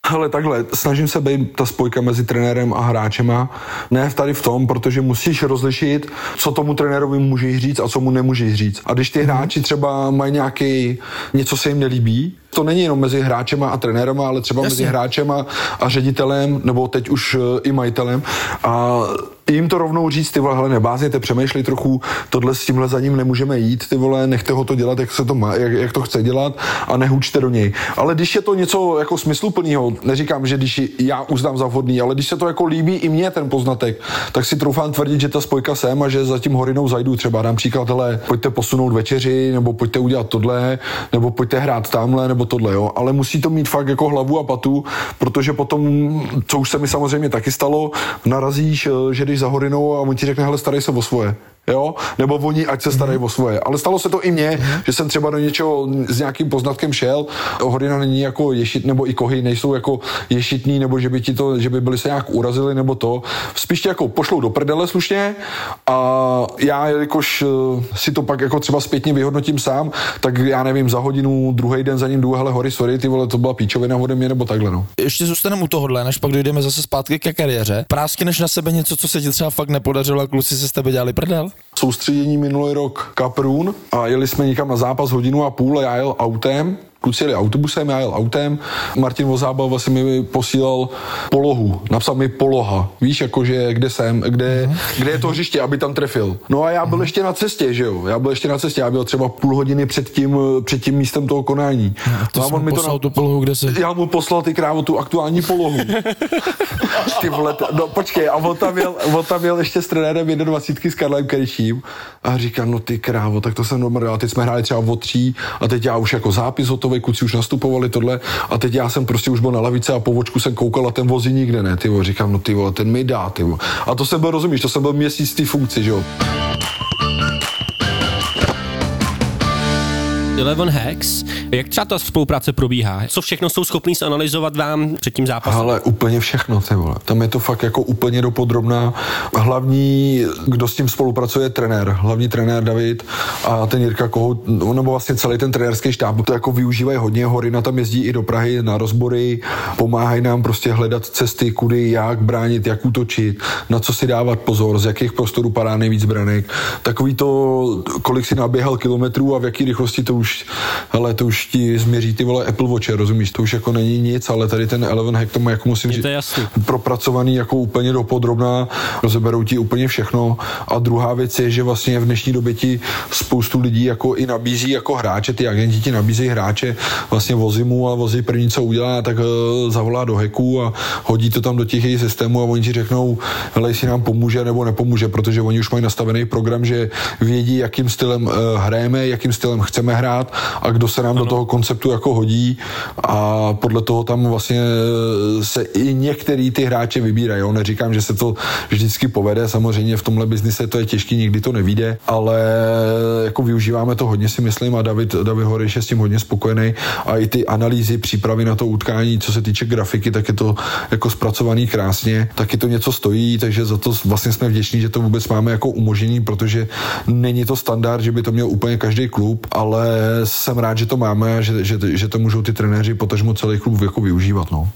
Ale takhle, snažím se být ta spojka mezi trenérem a hráčema. Ne tady v tom, protože musíš rozlišit, co tomu trenérovi můžeš říct a co mu nemůžeš říct. A když ty hráči třeba mají nějaký, něco se jim nelíbí, to není jenom mezi hráčema a trenérama, ale třeba Jasně. mezi hráčema a ředitelem, nebo teď už eh, i majitelem. A jim to rovnou říct, ty vole, hele, nebázněte, přemýšlej trochu, tohle s tímhle za ním nemůžeme jít, ty vole, nechte ho to dělat, jak, se to má, jak, jak to chce dělat a nehučte do něj. Ale když je to něco jako smysluplného, neříkám, že když já uznám za vhodný, ale když se to jako líbí i mně ten poznatek, tak si troufám tvrdit, že ta spojka sem a že za tím horinou zajdu třeba. Dám příklad, hele, pojďte posunout večeři, nebo pojďte udělat tohle, nebo pojďte hrát tamhle, nebo tohle, jo. Ale musí to mít fakt jako hlavu a patu, protože potom, co už se mi samozřejmě taky stalo, narazíš, eh, že jdeš za horinou a on ti řekne, hele, starej se o svoje. Jo? Nebo oni, ať se starají o svoje. Ale stalo se to i mně, že jsem třeba do něčeho s nějakým poznatkem šel. Horina není jako ješit, nebo i kohy nejsou jako ješitní, nebo že by ti to, že by byli se nějak urazili, nebo to. Spíš tě jako pošlou do prdele slušně a já, jelikož eh, si to pak jako třeba zpětně vyhodnotím sám, tak já nevím, za hodinu, druhý den za ním jdu, hele, hory, sorry, ty vole, to byla píčovina ode mě, nebo takhle, no. Ještě zůstaneme u tohohle, než pak dojdeme zase zpátky ke kariéře. Práskneš na sebe něco, co se ti třeba fakt nepodařilo a kluci se z tebe dělali prdel? Soustředění minulý rok Kaprun a jeli jsme někam na zápas hodinu a půl a já jel autem, kluci jeli autobusem, já jel autem. Martin Vozábal vlastně mi posílal polohu, napsal mi poloha, víš, jakože kde jsem, kde, kde je to hřiště, aby tam trefil. No a já byl ještě na cestě, že jo, já byl ještě na cestě, já byl třeba půl hodiny před tím, před tím místem toho konání. To No a jsi mu poslal tu polohu, kde se... já mu poslal ty krávo tu aktuální polohu. ty vole, no počkej, a on tam jel, on tam jel ještě s trenérem 21 s Karlem Keriším a říkám, no ty krávo, tak to jsem a teď jsme hráli třeba o tří a teď já už jako zápis hotový, kluci už nastupovali tohle a teď já jsem prostě už byl na lavice a po vočku jsem koukal a ten vozí nikde ne, ty říkám, no ty ten mi dá, ty. A to jsem byl, rozumíš, to jsem byl měsíc té funkci, že jo. Eleven Hacks, jak třeba ta spolupráce probíhá? Co všechno jsou schopní zanalizovat vám před tím zápasem? Ale úplně všechno, ty vole. Tam je to fakt jako úplně dopodrobná. Hlavní, kdo s tím spolupracuje, je trenér. Hlavní trenér David a ten Jirka Kohout, nebo vlastně celý ten trenérský štáb, to jako využívají hodně. Horina tam jezdí i do Prahy na rozbory, pomáhají nám prostě hledat cesty, kudy, jak bránit, jak útočit, na co si dávat pozor, z jakých prostorů padá nejvíc branek. Takový to, kolik si naběhal kilometrů a v jaký rychlosti to už, hele, to už ti změří ty vole Apple Watch, rozumíš, to už jako není nic, ale tady ten Eleven Hack to má, jako musím říct, propracovaný jako úplně dopodrobná, rozeberou ti úplně všechno. A druhá věc je, že vlastně v dnešní době ti spoustu lidí jako i nabízí jako hráče, ty agenti ti nabízejí hráče, vlastně vozí mu a vozí první, co udělá, tak uh, zavolá do heku a hodí to tam do těch jejich systémů a oni ti řeknou, hele, jestli nám pomůže nebo nepomůže, protože oni už mají nastavený program, že vědí, jakým stylem uh, hrajeme, jakým stylem chceme hrát a kdo se nám do toho konceptu jako hodí a podle toho tam vlastně eh, se i některý ty hráče vybírají. Jo? Neříkám, že se to vždycky povede, samozřejmě v tomhle biznise to je těžký, nikdy to nevíde, ale jako využíváme to hodně si myslím a David, David Horiš je s tím hodně spokojený a i ty analýzy, přípravy na to utkání, co se týče grafiky, tak je to jako zpracovaný krásně, taky to něco stojí, takže za to vlastně jsme vděční, že to vůbec máme jako umožnění, protože není to standard, že by to měl úplně každý klub, ale jsem rád, že to máme a že, že, že to můžou ty trenéři, potažmo celý klub jako využívat. No.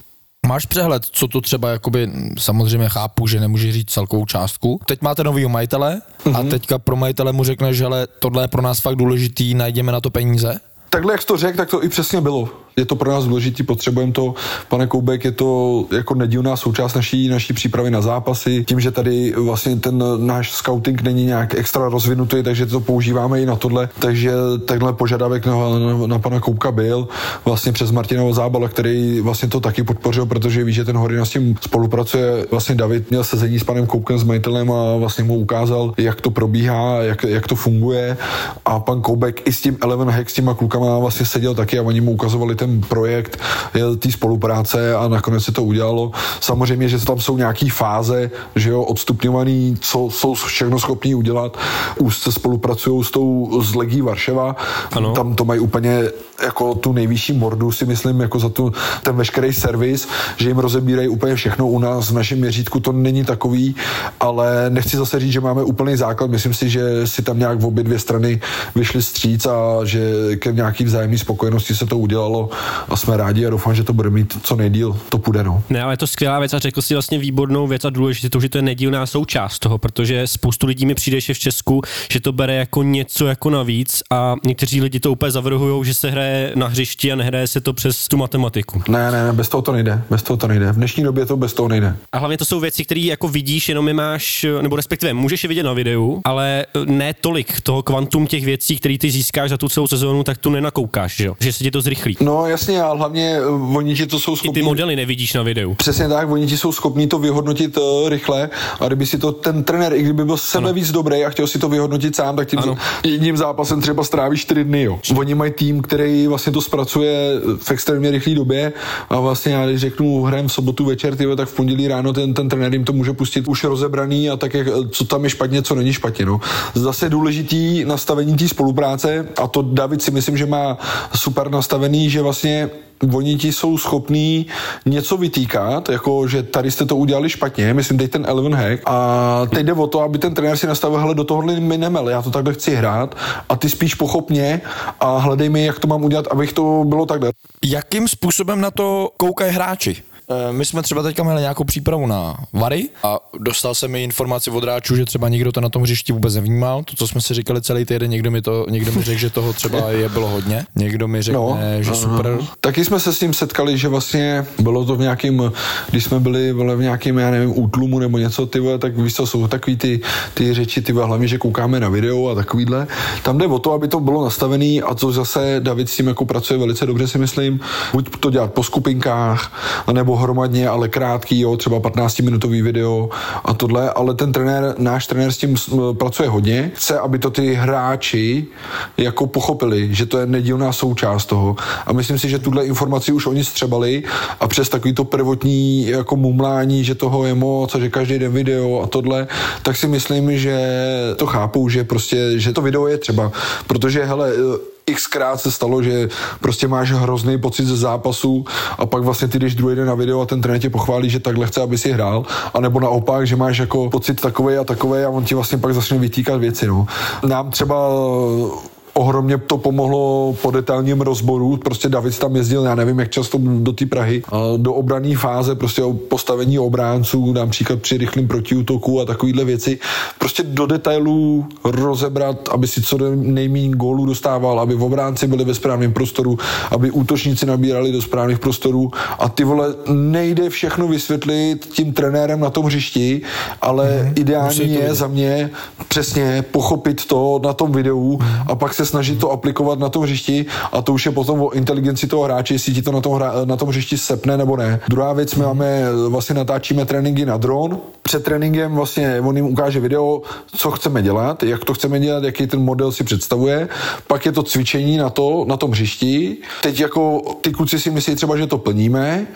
Máš přehled, co to třeba, jakoby, samozřejmě chápu, že nemůžeš říct celkovou částku. Teď máte novýho majitele a teďka pro majitele mu řekneš, že ale tohle je pro nás fakt důležitý, najdeme na to peníze. Takhle, jak jsi to řekl, tak to i přesně bylo. Je to pro nás důležité, potřebujeme to. Pane Koubek, je to jako nedílná součást naší, naší přípravy na zápasy. Tím, že tady vlastně ten náš scouting není nějak extra rozvinutý, takže to používáme i na tohle. Takže takhle požadavek na, na, na pana Koubka byl vlastně přes Martina Zábala, který vlastně to taky podpořil, protože ví, že ten Horina s tím spolupracuje. Vlastně David měl sezení s panem Koubkem, s majitelem a vlastně mu ukázal, jak to probíhá, jak, jak to funguje. A pan Koubek i s tím Eleven Hack, s těma klukama vlastně seděl taky a oni mu ukazovali ten ten projekt je té spolupráce a nakonec se to udělalo. Samozřejmě, že tam jsou nějaké fáze, že jo, odstupňovaný, co jsou všechno schopní udělat. Úzce spolupracují s tou z Legí Varšava. Ano. Tam to mají úplně jako tu nejvyšší mordu, si myslím, jako za tu, ten veškerý servis, že jim rozebírají úplně všechno u nás v našem měřítku, to není takový, ale nechci zase říct, že máme úplný základ, myslím si, že si tam nějak v obě dvě strany vyšly stříc a že ke nějaký vzájemné spokojenosti se to udělalo a jsme rádi a doufám, že to bude mít co nejdíl, to půjde no. Ne, ale je to skvělá věc a řekl si vlastně výbornou věc a důležitou, že to je nedílná součást toho, protože spoustu lidí mi přijde že v Česku, že to bere jako něco jako navíc a někteří lidi to úplně zavrhují, že se hraje na hřišti a nehraje se to přes tu matematiku. Ne, ne, ne, bez toho to nejde, bez toho to nejde. V dnešní době to bez toho nejde. A hlavně to jsou věci, které jako vidíš, jenom je máš, nebo respektive můžeš je vidět na videu, ale ne tolik toho kvantum těch věcí, které ty získáš za tu celou sezónu, tak tu nenakoukáš, že, jo? že se ti to zrychlí. No jasně, ale hlavně eh, oni ti to jsou I schopni... ty modely nevidíš na videu. Přesně tak, oni ti jsou schopní to vyhodnotit uh, rychle a kdyby si to ten trenér, i kdyby byl sebe víc dobrý a chtěl si to vyhodnotit sám, tak tím Ano. jedním zápasem třeba stráví čtyři dny. Jo. Oni mají tým, který vlastně to zpracuje v extrémně rychlé době a vlastně já když řeknu hrajem v sobotu večer, tyjo, tak v pondělí ráno ten, ten trenér jim to může pustit už rozebraný a tak, jak, co tam je špatně, co není špatně. No. Zase důležitý nastavení té spolupráce a to David si myslím, že má super nastavený, že vlastně oni ti jsou schopní něco vytýkat, jako že tady jste to udělali špatně, myslím, dej ten Eleven hack a teď jde o to, aby ten trenér si nastavil, hele, do tohohle mi nemel, já to takhle chci hrát a ty spíš pochopně a hledej mi, jak to mám udělat, abych to bylo takhle. Jakým způsobem na to koukají hráči? Eh, My jsme třeba teďka měli nějakou přípravu na Vary a dostal jsem mi informaci od hráčů, že třeba nikdo to na tom hřišti vůbec nevnímal. To, co jsme si říkali celý týden, někdo mi, to, někdo mi řekl, že toho třeba je bylo hodně. Někdo mi řekne, No, že super. Taky jsme se s tím setkali, že vlastně bylo to v nějakým, když jsme byli v nějakém, já nevím, útlumu nebo něco, ty vole, tak víš co, jsou takový ty, ty řeči, ty vole, hlavně, že koukáme na video a takovýhle. Tam jde o to, aby to bylo nastavený a co zase David s tím jako pracuje velice dobře, si myslím. Buď to dělat po skupinkách, nebo hromadně, ale krátký, jo, třeba 15-minutový video a tohle, ale ten trenér, náš trenér s tím s- pracuje hodně. Chce, aby to ty hráči jako pochopili, že to je nedílná součást toho. A myslím si, že tuhle informaci už oni střebali a přes takový to prvotní jako mumlání, že toho je moc a že každý den video a tohle, tak si myslím, že to chápou, že prostě, že to video je třeba, protože hele, xkrát se stalo, že prostě máš hrozný pocit ze zápasu a pak vlastně ty jdeš druhý den na video a ten trenér tě pochválí, že takhle chce, aby si hrál, a nebo naopak, že máš jako pocit takový a takový a on ti vlastně pak začne vytýkat věci. No. Nám třeba ohromně to pomohlo po detailním rozboru, prostě David tam jezdil, já nevím, jak často do té Prahy, do obrané fáze, prostě o postavení obránců, například při rychlém protiútoku a takovýhle věci, prostě do detailů rozebrat, aby si co nejméně gólů dostával, aby v obránci byli ve správném prostoru, aby útočníci nabírali do správných prostorů. A ty vole, nejde všechno vysvětlit tím trenérem na tom hřišti, ale mm-hmm. ideální je za mě přesně pochopit to na tom videu a pak se snažit to aplikovat na tom hřišti a to už je potom o inteligenci toho hráče, jestli ti to na tom, hra, na tom hřišti sepne nebo ne. Druhá věc, my máme, vlastně natáčíme tréninky na dron. Před tréninkem vlastně on jim ukáže video, co chceme dělat, jak to chceme dělat, jaký ten model si představuje. Pak je to cvičení na to, na tom hřišti. Teď jako ty kluci si myslí třeba, že to plníme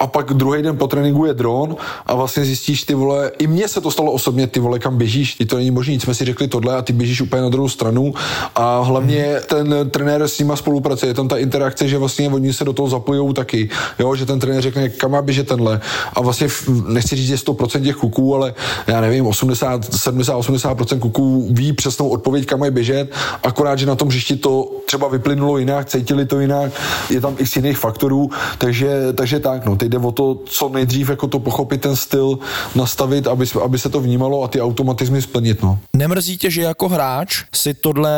a pak druhý den po tréninku je dron a vlastně zjistíš ty vole, i mně se to stalo osobně, ty vole, kam běžíš, ty to není možné, jsme si řekli tohle a ty běžíš úplně na druhou stranu a hlavně ten trenér s nima spolupracuje, je tam ta interakce, že vlastně oni se do toho zapojují taky, jo, že ten trenér řekne, kam má běžet tenhle a vlastně nechci říct, že 100% těch kluků, ale já nevím, 80, 70, 80% kluků ví přesnou odpověď, kam mají běžet, akorát, že na tom hřišti to třeba vyplynulo jinak, cítili to jinak, je tam x jiných faktorů, takže, takže tak, no, teď jde o to, co nejdřív jako to pochopit, ten styl nastavit, aby, aby se to vnímalo a ty automatizmy splnit, no. Nemrzí tě, že jako hráč si tohle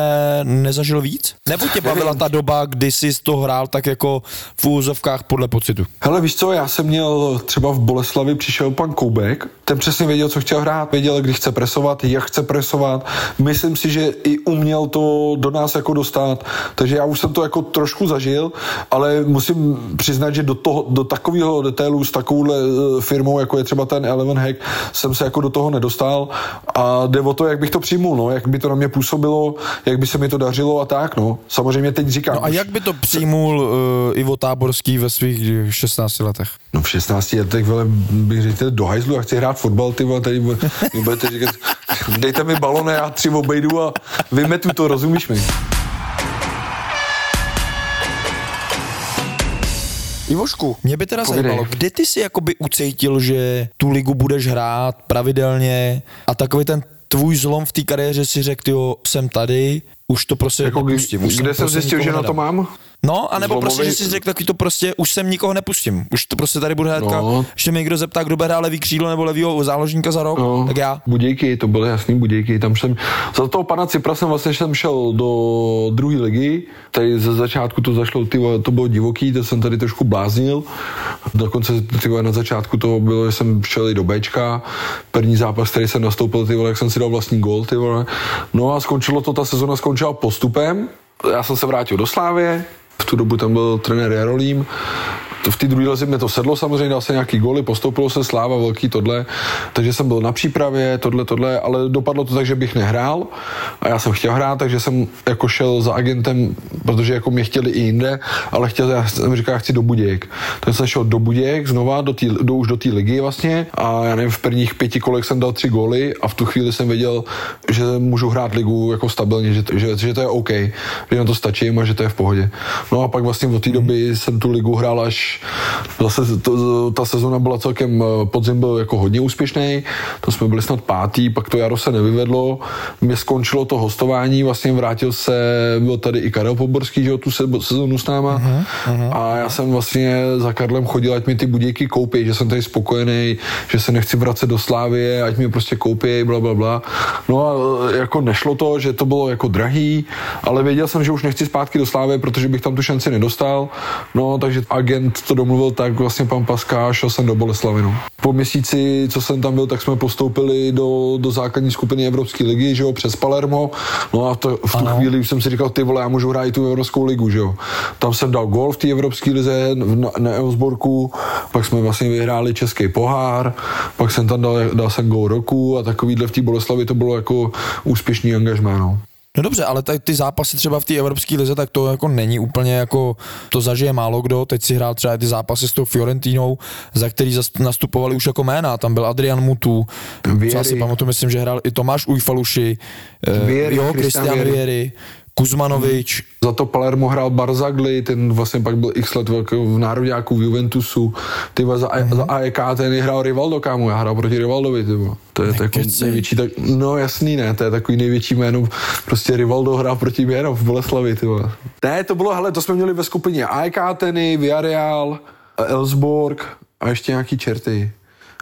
nezažil víc? Nebo tě bavila ta doba, kdy jsi to hrál tak jako v úzovkách podle pocitu? Hele, víš co, já jsem měl třeba v Boleslavi, přišel pan Koubek, ten přesně věděl, co chtěl hrát, věděl, kdy chce presovat, jak chce presovat. Myslím si, že i uměl to do nás jako dostat, takže já už jsem to jako trošku zažil, ale musím přiznat, že do, toho, do takového detailu s takovouhle eh, firmou, jako je třeba ten Eleven Hack, jsem se jako do toho nedostal a jde o to, jak bych to přijmul, no, jak by to na mě působilo, jak by se mi to dařilo dařilo a tak, no. Samozřejmě teď říkám. No a už- jak by to přijmul uh, Ivo Táborský ve svých 16 letech? No v 16 letech, vole, bych řekl, do hajzlu, já chci hrát fotbal, ty vole, tady budete říkat, dejte mi balon a já tři obejdu a vymetu to, rozumíš mi? Ivošku, mě by teda Povídej. zajímalo, kde ty si jakoby ucítil, že tu ligu budeš hrát pravidelně a takový ten tvůj zlom v té kariéře si řekl, jo, jsem tady, už to prostě Jako nepustím. Už kde jsem prostě zjistil, že na to mám? No, anebo prostě, Zlomovej- že si řekl taky to prostě, už jsem nikoho nepustím. Už to prostě tady bude hrát, No. ještě mi někdo zeptá, kdo bude levý křídlo nebo levýho záložníka za rok, no. tak já. Budějky, to byly jasný Budějky, tam jsem, za toho pana Cipra jsem vlastně jsem šel do druhé ligy, tady ze začátku to zašlo, ty to bylo divoký, to jsem tady trošku bláznil, dokonce ty vole, na začátku to bylo, že jsem šel i do Bčka, první zápas, který jsem nastoupil, ty vole, jak jsem si dal vlastní gol, ty vole. no a skončilo to, ta sezona skončila postupem, já jsem se vrátil do Slávě, v tu dobu tam byl trenér Jarolím, v té druhé lize mě to sedlo samozřejmě, dal se nějaký góly, postoupilo se Sláva, velký tohle, takže jsem byl na přípravě, tohle, tohle, ale dopadlo to tak, že bych nehrál a já jsem chtěl hrát, takže jsem jako šel za agentem, protože jako mě chtěli i jinde, ale chtěl, já jsem říkal, já chci do Budějek. Tak jsem šel do Budějek znova, do tý, do, už do té ligy vlastně a já nevím, v prvních pěti kolech jsem dal tři góly a v tu chvíli jsem věděl, že můžu hrát ligu jako stabilně, že, že, že to je OK, že na to stačí a že to je v pohodě. No a pak vlastně od té doby jsem tu ligu hrál až zase to, ta sezona byla celkem, eh, podzim byl jako hodně úspěšný, to jsme byli snad pátý, pak to jaro se nevyvedlo, mě skončilo to hostování, vlastně vrátil se, byl tady i Karel Poborský, že jo, tu se, sezonu s náma uh-huh, a já jsem vlastně za Karlem chodil, ať mi ty budějky koupí, že jsem tady spokojený, že se nechci vracet do Slávie, ať mi prostě koupí, bla, bla, bla. No a eh, jako nešlo to, že to bylo jako drahý, ale věděl jsem, že už nechci zpátky do Slávy, protože bych tam tu šanci nedostal. No, takže agent to domluvil tak, vlastně pan Paská, šel jsem do Boleslavy. No. Po měsíci, co jsem tam byl, tak jsme postoupili do, do základní skupiny Evropské ligy, že jo, přes Palermo. No a to, v tu ano. chvíli už jsem si říkal, ty vole, já můžu hrát i tu Evropskou ligu, že jo. Tam jsem dal gol v té Evropské lize na, na Elsborku, pak jsme vlastně vyhráli Český pohár, pak jsem tam dal, dal jsem gol roku a takovýhle v té Boleslavi to bylo jako úspěšný angažmá, no. No dobře, ale tady ty zápasy třeba v té Evropské lize, tak to jako není úplně jako, to zažije málo kdo. Teď si hrál třeba ty zápasy s tou Fiorentínou, za který nastupovali už jako jména. Tam byl Adrian Mutu, co Vieri. já si pamatuju, myslím, že hrál i Tomáš Ujfaluši, eh, Vieri, jo, Christian Christian Vieri. Kuzmanovič, Za to Palermo hrál Barzagli, ten vlastně pak byl x let v, v národňáku v Juventusu. Ty za, mm-hmm. za AEK ten hrál Rivaldo, kámo, já hrál proti Rivaldovi, ty. To je Nekecej. největší, tak, no jasný ne, to je takový největší jméno, prostě Rivaldo hrál proti mě v Boleslavi, ty. Ne, to bylo, hele, to jsme měli ve skupině AEK Ateny, Villarreal, Elsborg a ještě nějaký čerty.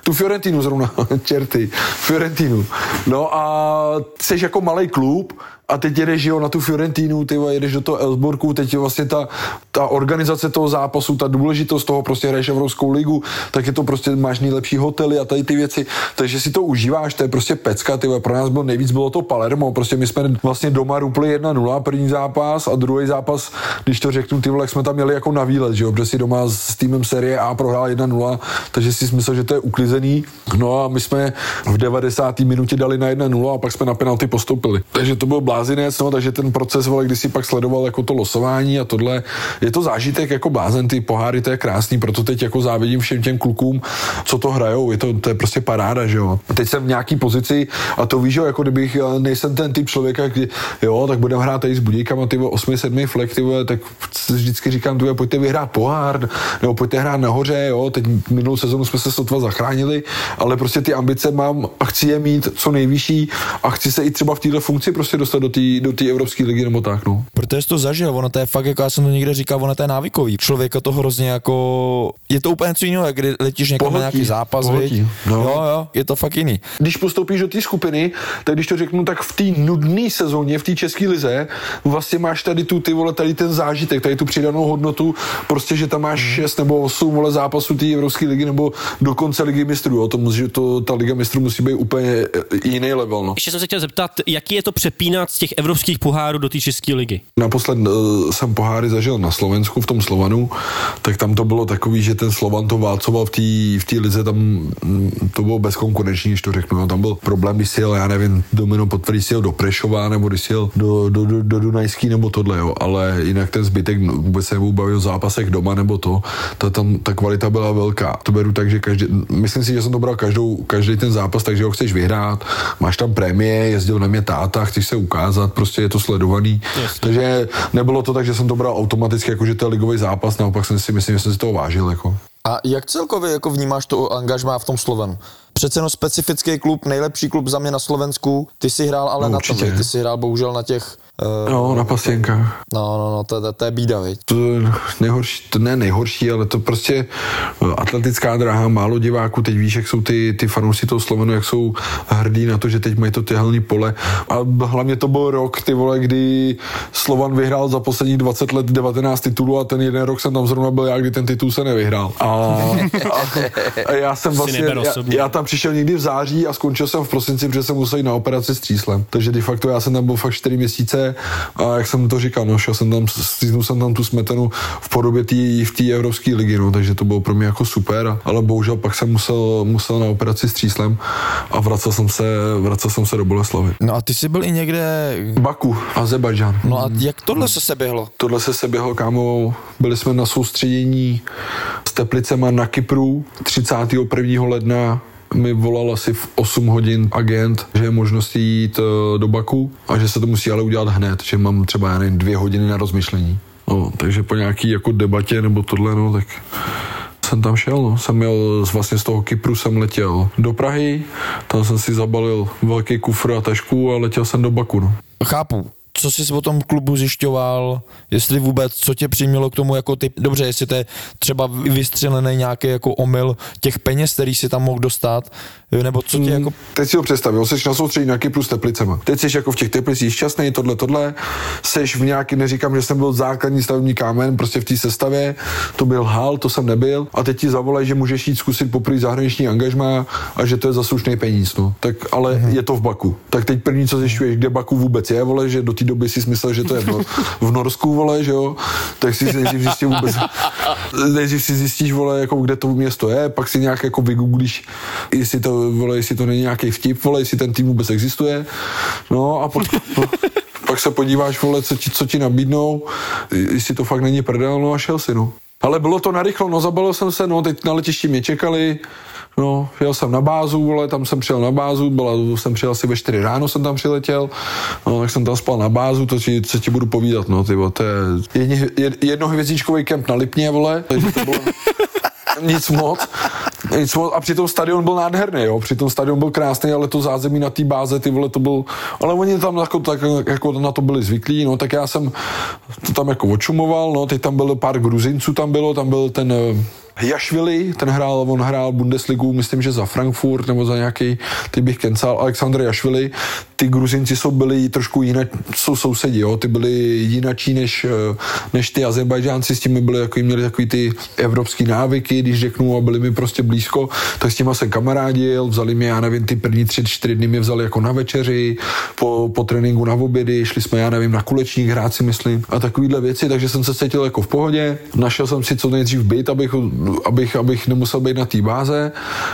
Tu Fiorentinu zrovna, čerty, Fiorentinu. No a jsi jako malý klub a teď jedeš jo, na tu Fiorentinu, ty jedeš do toho Elsborku, teď je vlastně ta, ta organizace toho zápasu, ta důležitost toho, prostě hraješ Evropskou ligu, tak je to prostě, máš nejlepší hotely a tady ty věci, takže si to užíváš, to je prostě pecka, ty pro nás bylo nejvíc, bylo to Palermo, prostě my jsme vlastně doma rupli 1-0, první zápas a druhý zápas, když to řeknu, ty vole, jsme tam měli jako na výlet, že jo, protože si doma s týmem série A prohrál 1-0, takže si myslel, že to je uklizený, no a my jsme v 90. minutě dali na 1-0 a pak jsme na penalty postoupili. Takže to byl blázinec, no, takže ten proces, vole, když si pak sledoval jako to losování a tohle, je to zážitek jako blázen, ty poháry, to je krásný, proto teď jako závidím všem těm klukům, co to hrajou, je to, to je prostě paráda, že jo. Teď jsem v nějaký pozici a to víš, jo, jako kdybych, já nejsem ten typ člověka, kdy, jo, tak budeme hrát tady s budíkama, ty 8, 7 flek, ty tak vždycky říkám, ty pojďte vyhrát pohár, nebo pojďte hrát nahoře, jo, teď minulou sezonu jsme se sotva zachránili, ale prostě ty ambice mám a chci je mít co nejvyšší a chci se i třeba v této funkci prostě dostat do té do té Evropské ligy nebo tak, no. protože jsi to zažil, ono to je fakt, jako já jsem to někde říkal, ono to je návykový. Člověka to hrozně jako, je to úplně něco jiného, jak kdy letíš někam na Pohltí, nějaký zápas, pohltí, no. jo, jo, je to fakt jiný. když postoupíš do té skupiny, tak když to řeknu, tak v té nudné sezóně, v té české lize, vlastně máš tady tu, ty vole, tady ten zážitek, tady tu přidanou hodnotu, prostě, že tam máš 6 nebo 8 vole zápasů té Evropské ligy nebo dokonce ligy mistrů, jo, to, musí, to, ta liga mistrů musí být úplně jiný level, no. Ještě jsem se chtěl zeptat, jaký je to přepínat těch evropských pohárů do té české ligy? Naposled uh, jsem poháry zažil na Slovensku v tom Slovanu, tak tam to bylo takový, že ten Slovan to válcoval v té v lize, tam mm, to bylo bezkonkurenční, když to řeknu. No, tam byl problém, když jel, já nevím, Domino potvrdí jel do Prešova, nebo když jel do, do, do, do Dunajský, nebo tohle, jo. ale jinak ten zbytek vůbec se o zápasech doma, nebo to, ta, tam, ta kvalita byla velká. To beru tak, že každý, myslím si, že jsem to bral každou, každý ten zápas, takže ho chceš vyhrát, máš tam prémie, jezdil na mě táta, chceš se ukázat, prostě je to sledovaný. Jasně. Takže nebylo to tak, že jsem to bral automaticky, jako že to je ligový zápas, naopak jsem si myslím, že jsem si toho vážil. Jako. A jak celkově jako vnímáš to angažmá v tom Slovenu? Přece jenom specifický klub, nejlepší klub za mě na Slovensku. Ty si hrál ale No, na určitě. tom, ty si hrál bohužel na těch... Uh, No, na pasienkách. no, no, no, to, to, to je bída, viď? To je nejhorší, to ne nejhorší, ale to prostě eh, atletická dráha, málo diváků, teď víš, jak jsou ty, ty fanoušci toho Slovenu, jak jsou hrdí na to, že teď mají to tyhelný pole. A hlavně to byl rok, ty vole, kdy Slovan vyhrál za posledních 20 let 19 titulů a ten jeden rok jsem tam zrovna byl já, kdy ten titul se nevyhrál. A, a, a já jsem vlastně, já, já, tam přišel někdy v září a skončil jsem v prosinci, protože jsem musel jít na operaci s tříslem. Takže de facto já jsem tam byl fakt 4 měsíce a jak jsem to říkal, no, šel jsem tam, stříznul jsem tam tu smetanu v podobě tý, v té Evropské ligy, no, takže to bylo pro mě jako super, ale bohužel pak jsem musel, musel na operaci s tříslem a vracel jsem se, vracel jsem se do Boleslavy. No a ty jsi byl i někde... Baku, Azerbajdžán. No a jak tohle se seběhlo? Tohle se seběhlo, kámo, byli jsme na soustředění s Teplicema na Kypru 31. ledna mi volal asi v 8 hodin agent, že je možnost jít eh, do Baku a že se to musí ale udělat hned, že mám třeba, já nevím, dvě hodiny na rozmyšlení. No, takže po nějaký jako debatě nebo tohle, no, tak jsem tam šel, no. Jsem měl z- vlastně z toho Kypru jsem letěl do Prahy, tam jsem si zabalil velký kufr a tašku a letěl jsem do Baku, no. Chápu. Co jsi o tom klubu zjišťoval, jestli vůbec, co tě přimělo k tomu, jako ty, dobře, jestli to je třeba vystřelený nějaký jako omyl těch peněz, který si tam mohl dostat, nebo co tě jako, Teď si ho představil, jsi na soustředí na Kypru s Teplicema. Teď jsi jako v těch Teplicích šťastný, tohle, tohle. Jsi v nějaký, neříkám, že jsem byl základní stavební kámen, prostě v té sestavě, to byl hal, to jsem nebyl. A teď ti zavolají, že můžeš jít zkusit poprvé zahraniční angažmá a že to je zaslušný peníz. No. Tak ale Mhm. je to v Baku. Tak teď první, co zjišťuješ, kde Baku vůbec je, vole, že do té doby si myslel, že to je v, Nor- v Norsku, vole, že jo. Tak si nejdřív zjistil vůbec, nejdřív si zjistíš, vole, jako kde to město je, pak si nějak jako vygooglíš, jestli to, vole, jestli to není nějaký vtip, vole, jestli ten tým vůbec existuje. No a po, po, pak se podíváš, vole, co ti, co ti nabídnou, jestli to fakt není prdel, no a šel si, no. Ale bylo to narychlo, no zabalil jsem se, no teď na letišti mě čekali, No, jel jsem na bázu, vole, tam jsem přijel na bázu, byla, jsem přijel asi ve 4 ráno, jsem tam přiletěl, no, tak jsem tam spal na bázu, to ti, co ti budu povídat, no, ty to je jedni, jed, jednohvězdičkový kemp na Lipně, vole, takže to bylo nic moc. Nic moc. A přitom stadion byl nádherný, jo. Přitom stadion byl krásný, ale to zázemí na té báze, ty vole, to byl... Ale oni tam jako, tak, jako na to byli zvyklí, no, tak já jsem to tam jako očumoval, no, teď tam bylo pár Gruzinců, tam bylo, tam byl ten eh, Jašvili, ten hrál, on hrál Bundesligu, myslím, že za Frankfurt nebo za nějaký, ty bych kencal, Aleksandr Jašvili, ty Gruzinci jsou byli trošku jinak, jsou sousedi, jo, ty byli jinačí než, eh, než ty Azerbajdžánci, s těmi byli jako, měli takový ty evropský návyky, když řeknu, a byli mi prostě blízko, tak s těma jsem kamarádil, vzali mě, já nevím, ty první tři, čtyři dny mě vzali jako na večeři, po, po tréninku na obědy, šli jsme, já nevím, na kulečník hrát si myslím a takovýhle věci, takže jsem se cítil jako v pohodě. Našel jsem si co nejdřív byt, abych, abych, abych nemusel být na té báze.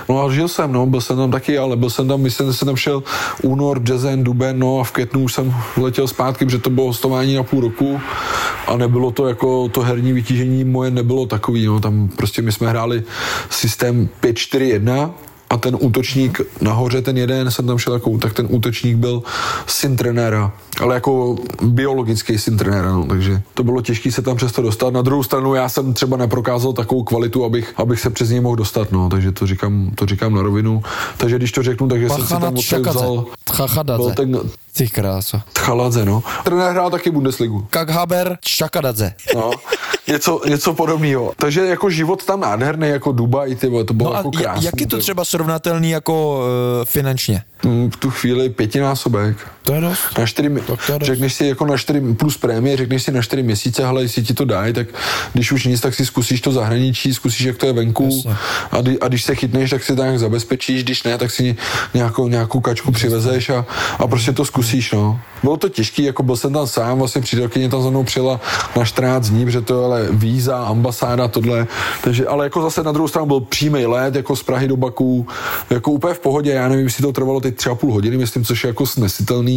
No a žil jsem, no, byl jsem tam taky, ale byl jsem tam, myslím, že jsem tam šel únor, březen, duben, no a v květnu už jsem letěl zpátky, protože to bylo hostování na půl roku a nebylo to jako to herní vytížení moje nebylo takový, no, tam prostě my jsme hráli systém 5-4-1 a ten útočník nahoře, ten jeden, jsem tam šel jako, tak ten útočník byl syn trenéra, ale jako biologický syn trenéra, no, takže to bylo těžké se tam přesto dostat. Na druhou stranu já jsem třeba neprokázal takovou kvalitu, abych, abych se přes něj mohl dostat, no, takže to říkám, to říkám na rovinu. Takže když to řeknu, takže jsem si tam odtud vzal, byl ten Ty krása. Tchaladze, no. Trenér hrál taky Bundesligu. Kakhaber Šakadadze. No, něco, něco podobného. Takže jako život tam nádherný, jako Dubaj, ty vole, to bylo No jako krásný. jak je to třeba srovnatelný jako uh, finančně? Mm, v tu chvíli pětinásobek. To je dost. Na čtyři, Tak to je dost. řekneš si jako na čtyři plus prémie, řekneš si na čtyři měsíce, hele, jestli ti to dají, tak když už nic, tak si zkusíš to zahraničí, zkusíš, jak to je venku a, kdy, a, když se chytneš, tak si to nějak zabezpečíš, když ne, tak si nějakou, nějakou kačku přivezeš a, a prostě to zkusíš, no. Bylo to těžký, jako byl jsem tam sám, vlastně přítelkyně tam za mnou přijela na 14 dní, protože to je ale víza, ambasáda, tohle, takže, ale jako zase na druhou stranu byl přímý let, jako z Prahy do Baku, jako úplně v pohodě, já nevím, jestli to trvalo teď třeba půl hodiny, myslím, což je jako snesitelný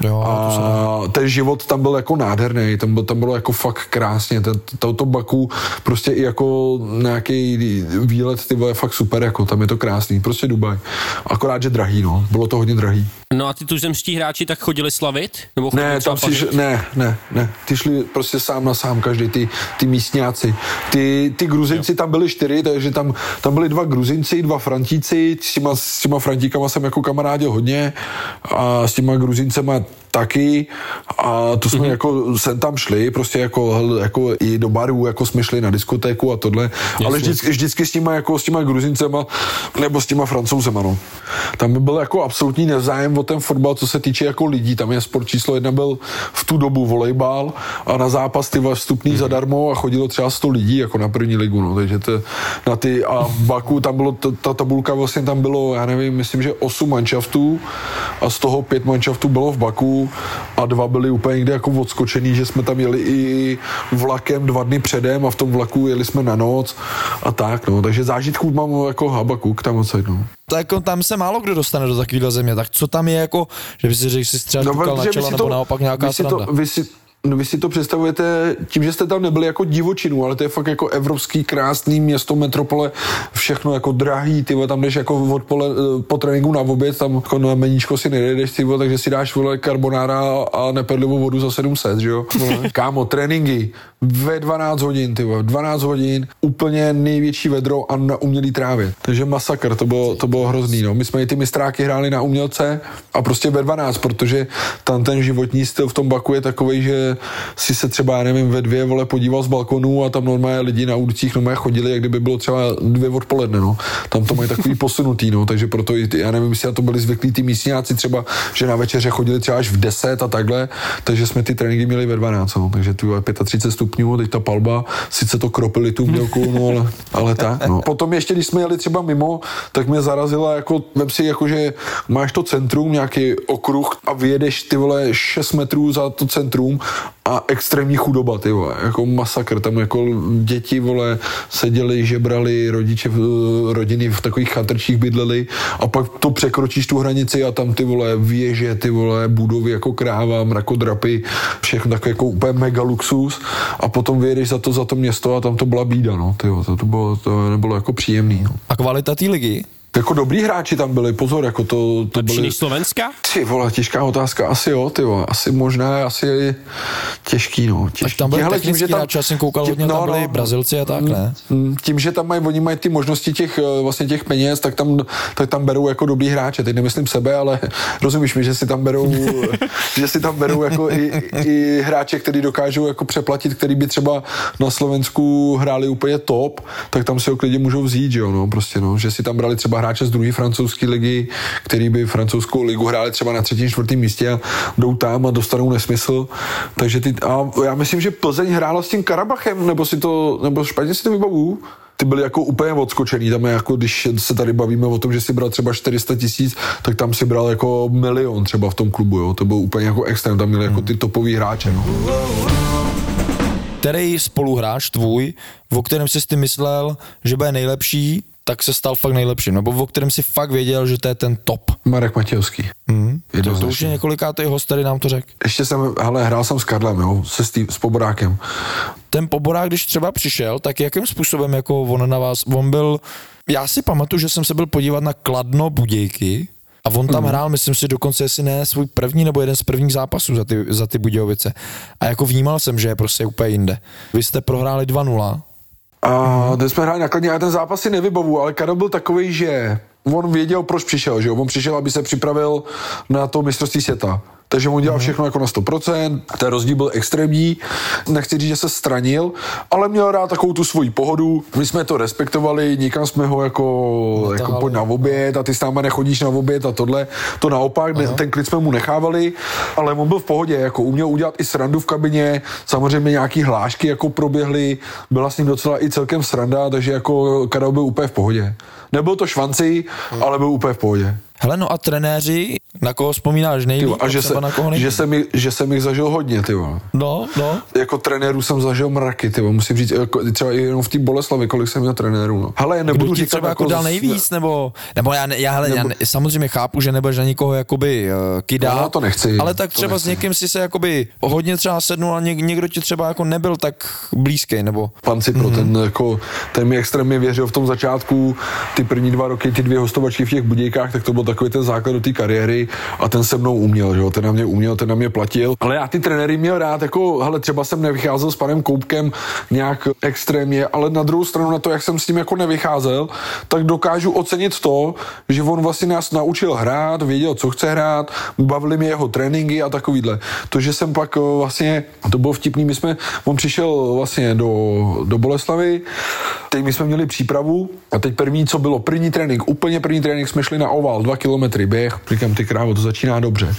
Jo, to a ten život tam byl jako nádherný, tam, byl, tam bylo jako fakt krásně, ten, to, to Baku prostě i jako nějaký výlet, ty vole, je fakt super, jako tam je to krásný, prostě Dubaj. Akorát, že drahý, no, bylo to hodně drahý. No a ty tuzemští hráči tak chodili slavit? Nebo chodili Ne, tam si, pařit? ne, ne, ne, ty šli prostě sám na sám, každý ty, ty místňáci. Ty, ty gruzinci tam byli čtyři, takže tam, tam byli dva gruzinci, dva frantíci, s těma, s těma frantíkama jsem jako kamarádil hodně a s těma gruzincema taky a to jsme mm-hmm. jako sem tam šli, prostě jako, jako i do baru, jako jsme šli na diskotéku a tohle, Jasně. ale vždycky, vždycky s těma, jako s těma gruzincema nebo s těma francouzema, no. Tam by byl jako absolutní nezájem o ten fotbal, co se týče jako lidí, tam je sport číslo jedna byl v tu dobu volejbal a na zápas ty vstupný zadarmo a chodilo třeba 100 lidí jako na první ligu, no, takže to, na ty a v Baku tam bylo, ta, ta tabulka vlastně tam bylo, já nevím, myslím, že 8 manšaftů a z toho pět manšaftů bylo v Baku a dva byli úplně někde jako odskočený, že jsme tam jeli i vlakem dva dny předem a v tom vlaku jeli jsme na noc a tak, no, takže zážitků mám jako Habakuk tam odsaď, no. To jako tam se málo kdo dostane do takovéhle země, tak co tam je jako, že by si řekl, že si třeba no, na si nebo naopak nějaká vy si sranda. to, vy si, vy si to představujete tím, že jste tam nebyli jako divočinu, ale to je fakt jako evropský krásný město, metropole, všechno jako drahý, ty tam jdeš jako odpole, eh, po tréninku na oběd, tam jako na meníčko si nejdeš, ty takže si dáš vole carbonara a neperlivou vodu za 700, že jo? Kámo, tréninky ve 12 hodin, ty vole, 12 hodin, úplně největší vedro a na umělý trávě. Takže masakr, to bylo, to bylo hrozný, no. My jsme i ty mistráky hráli na umělce a prostě ve 12, protože tam ten životní styl v tom Baku je takový, že si se třeba, já nevím, ve dvě vole podíval z balkonu a tam normálně lidi na ulicích normálně chodili, jak kdyby bylo třeba dvě odpoledne, no. Tam to mají takový posunutý, no, takže proto i ty, já nevím, jestli na to byli zvyklí ty místňáci třeba, že na večeře chodili třeba až v 10 a takhle, takže jsme ty tréninky měli ve 12, no. takže ty vole, 35 stupňů, teď ta palba, sice to kropili tu mělku, no, ale, ale tak, no. Potom ještě, když jsme jeli třeba mimo, tak mě zarazila, jako, vem si, jako, že máš to centrum, nějaký okruh a vyjedeš ty vole 6 metrů za to centrum a extrémní chudoba, ty vole, jako masakr, tam jako děti, vole, seděli, žebrali, rodiče, rodiny v takových chatrčích bydleli a pak to překročíš tu hranici a tam ty vole věže, ty vole budovy jako kráva, mrakodrapy, všechno takové jako úplně mega luxus a potom vyjedeš za to, za to město a tam to byla bída, no, ty vole, to, to, bylo, to nebylo jako příjemný, no. A kvalita té ligy? Jako dobrý hráči tam byli, pozor, jako to, to Lepší byli... než Slovenska? Ty vole, těžká otázka, asi jo, ty vole, asi možná, asi těžký, no. Těžký. Tak tam byli Hele, technický hráči, já jsem koukal hodně, tam byli Brazilci a tak, ne? Mm, Tím, že tam mají, oni mají ty možnosti těch, eh, vlastně těch peněz, tak tam, tak tam berou jako dobrý hráče. Teď nemyslím sebe, ale rozumíš mi, že si tam berou, že si tam berou jako i, i hráče, který dokážou jako přeplatit, který by třeba na Slovensku hráli úplně top, tak tam si ho klidně můžou vzít, že jo, no, prostě, no, že si tam brali třeba hráče z druhé francouzské ligy, který by francouzskou ligu hráli třeba na třetím, čtvrtém místě a jdou tam a dostanou nesmysl. Takže ty, a já myslím, že Plzeň hrála s tím Karabachem, nebo si to, nebo špatně si to vybavu ty byly jako úplně odskočený, tam je jako, když se tady bavíme o tom, že si bral třeba 400 tisíc, tak tam si bral jako milion třeba v tom klubu, jo, to byl úplně jako extrém, tam měli jako ty topový hráče, no. Který spoluhráč tvůj, o kterém jsi ty myslel, že bude nejlepší, tak se stal fakt nejlepším, nebo o kterém si fakt věděl, že to je ten top. Marek Matějovský. Hmm. To, to už je několikátý host, který nám to řekl. Ještě jsem, hele, hrál jsem s Karlem, jo, se Steve, s Poborákem. ten poborák, když třeba přišel, tak jakým způsobem jako on na vás, on byl, já si pamatuju, že jsem se byl podívat na Kladno Budějky a on tam mm. hrál, myslím si dokonce, jestli ne svůj první nebo jeden z prvních zápasů za ty, za ty Budějovice. A jako vnímal jsem, že je prostě úplně jinde. Vy jste prohráli 2-0, A ten jsme hráli nakladně, já ten zápas si nevybavu, ale Karel byl takový, že on věděl, proč přišel, že jo? On přišel, aby se připravil na to mistrovství světa. Takže on dělal všechno jako na 100%, ten rozdíl byl extrémní, nechci říct, že se stranil, ale měl rád takovou tu svoji pohodu, my jsme to respektovali, nikam jsme ho jako, jako pojď na oběd a ty s náma nechodíš na oběd a tohle, to naopak, ne, ten klid jsme mu nechávali, ale on byl v pohodě, jako uměl udělat i srandu v kabině, samozřejmě nějaký hlášky jako proběhly, byla s ním docela i celkem sranda, takže jako Karel byl úplně v pohodě. Nebyl to švanci, ale byl úplně v pohodě. Hele, no a trenéři, na koho vzpomínáš nejvíc? a že, se, na koho nejvíc? že, jsem, jich- že jsem jich zažil hodně, ty vole. No, no. Jako trenérů jsem zažil mraky, ty vole. musím říct, jako, třeba i jenom v té Boleslavi, kolik jsem měl trenérů. No. Hele, nebudu Kdo ti říkat třeba jako dal z- nejvíc, nebo, nebo já, já, hele, já Nebo- ne, samozřejmě chápu, že nebudeš na nikoho jakoby uh, kydá, No, to nechci, ale tak to třeba s nechci. někým si se jakoby hodně třeba sednul a něk, někdo ti třeba jako nebyl tak blízký, nebo Pan Cipro, mm-hmm. ten, jako, ten mi extrémně věřil v tom začátku, ty první dva roky, ty dvě hostovačky v těch budějkách, tak to byl takový ten základ do té kariéry a ten se mnou uměl, že jo? ten na mě uměl, ten na mě platil. Ale já ty trenéry měl rád, jako, hele, třeba jsem nevycházel s panem Koupkem nějak extrémně, ale na druhou stranu na to, jak jsem s ním jako nevycházel, tak dokážu ocenit to, že on vlastně nás naučil hrát, věděl, co chce hrát, bavili mě jeho tréninky a takovýhle. To, že jsem pak eh, vlastně, to bylo vtipný, my jsme, on přišel vlastně do, do Boleslavy, teď my jsme měli přípravu a teď první, co bylo, první trénink, úplně první trénink, jsme šli na oval, dva kilometry běh, říkám, ty krávo, to začíná dobře.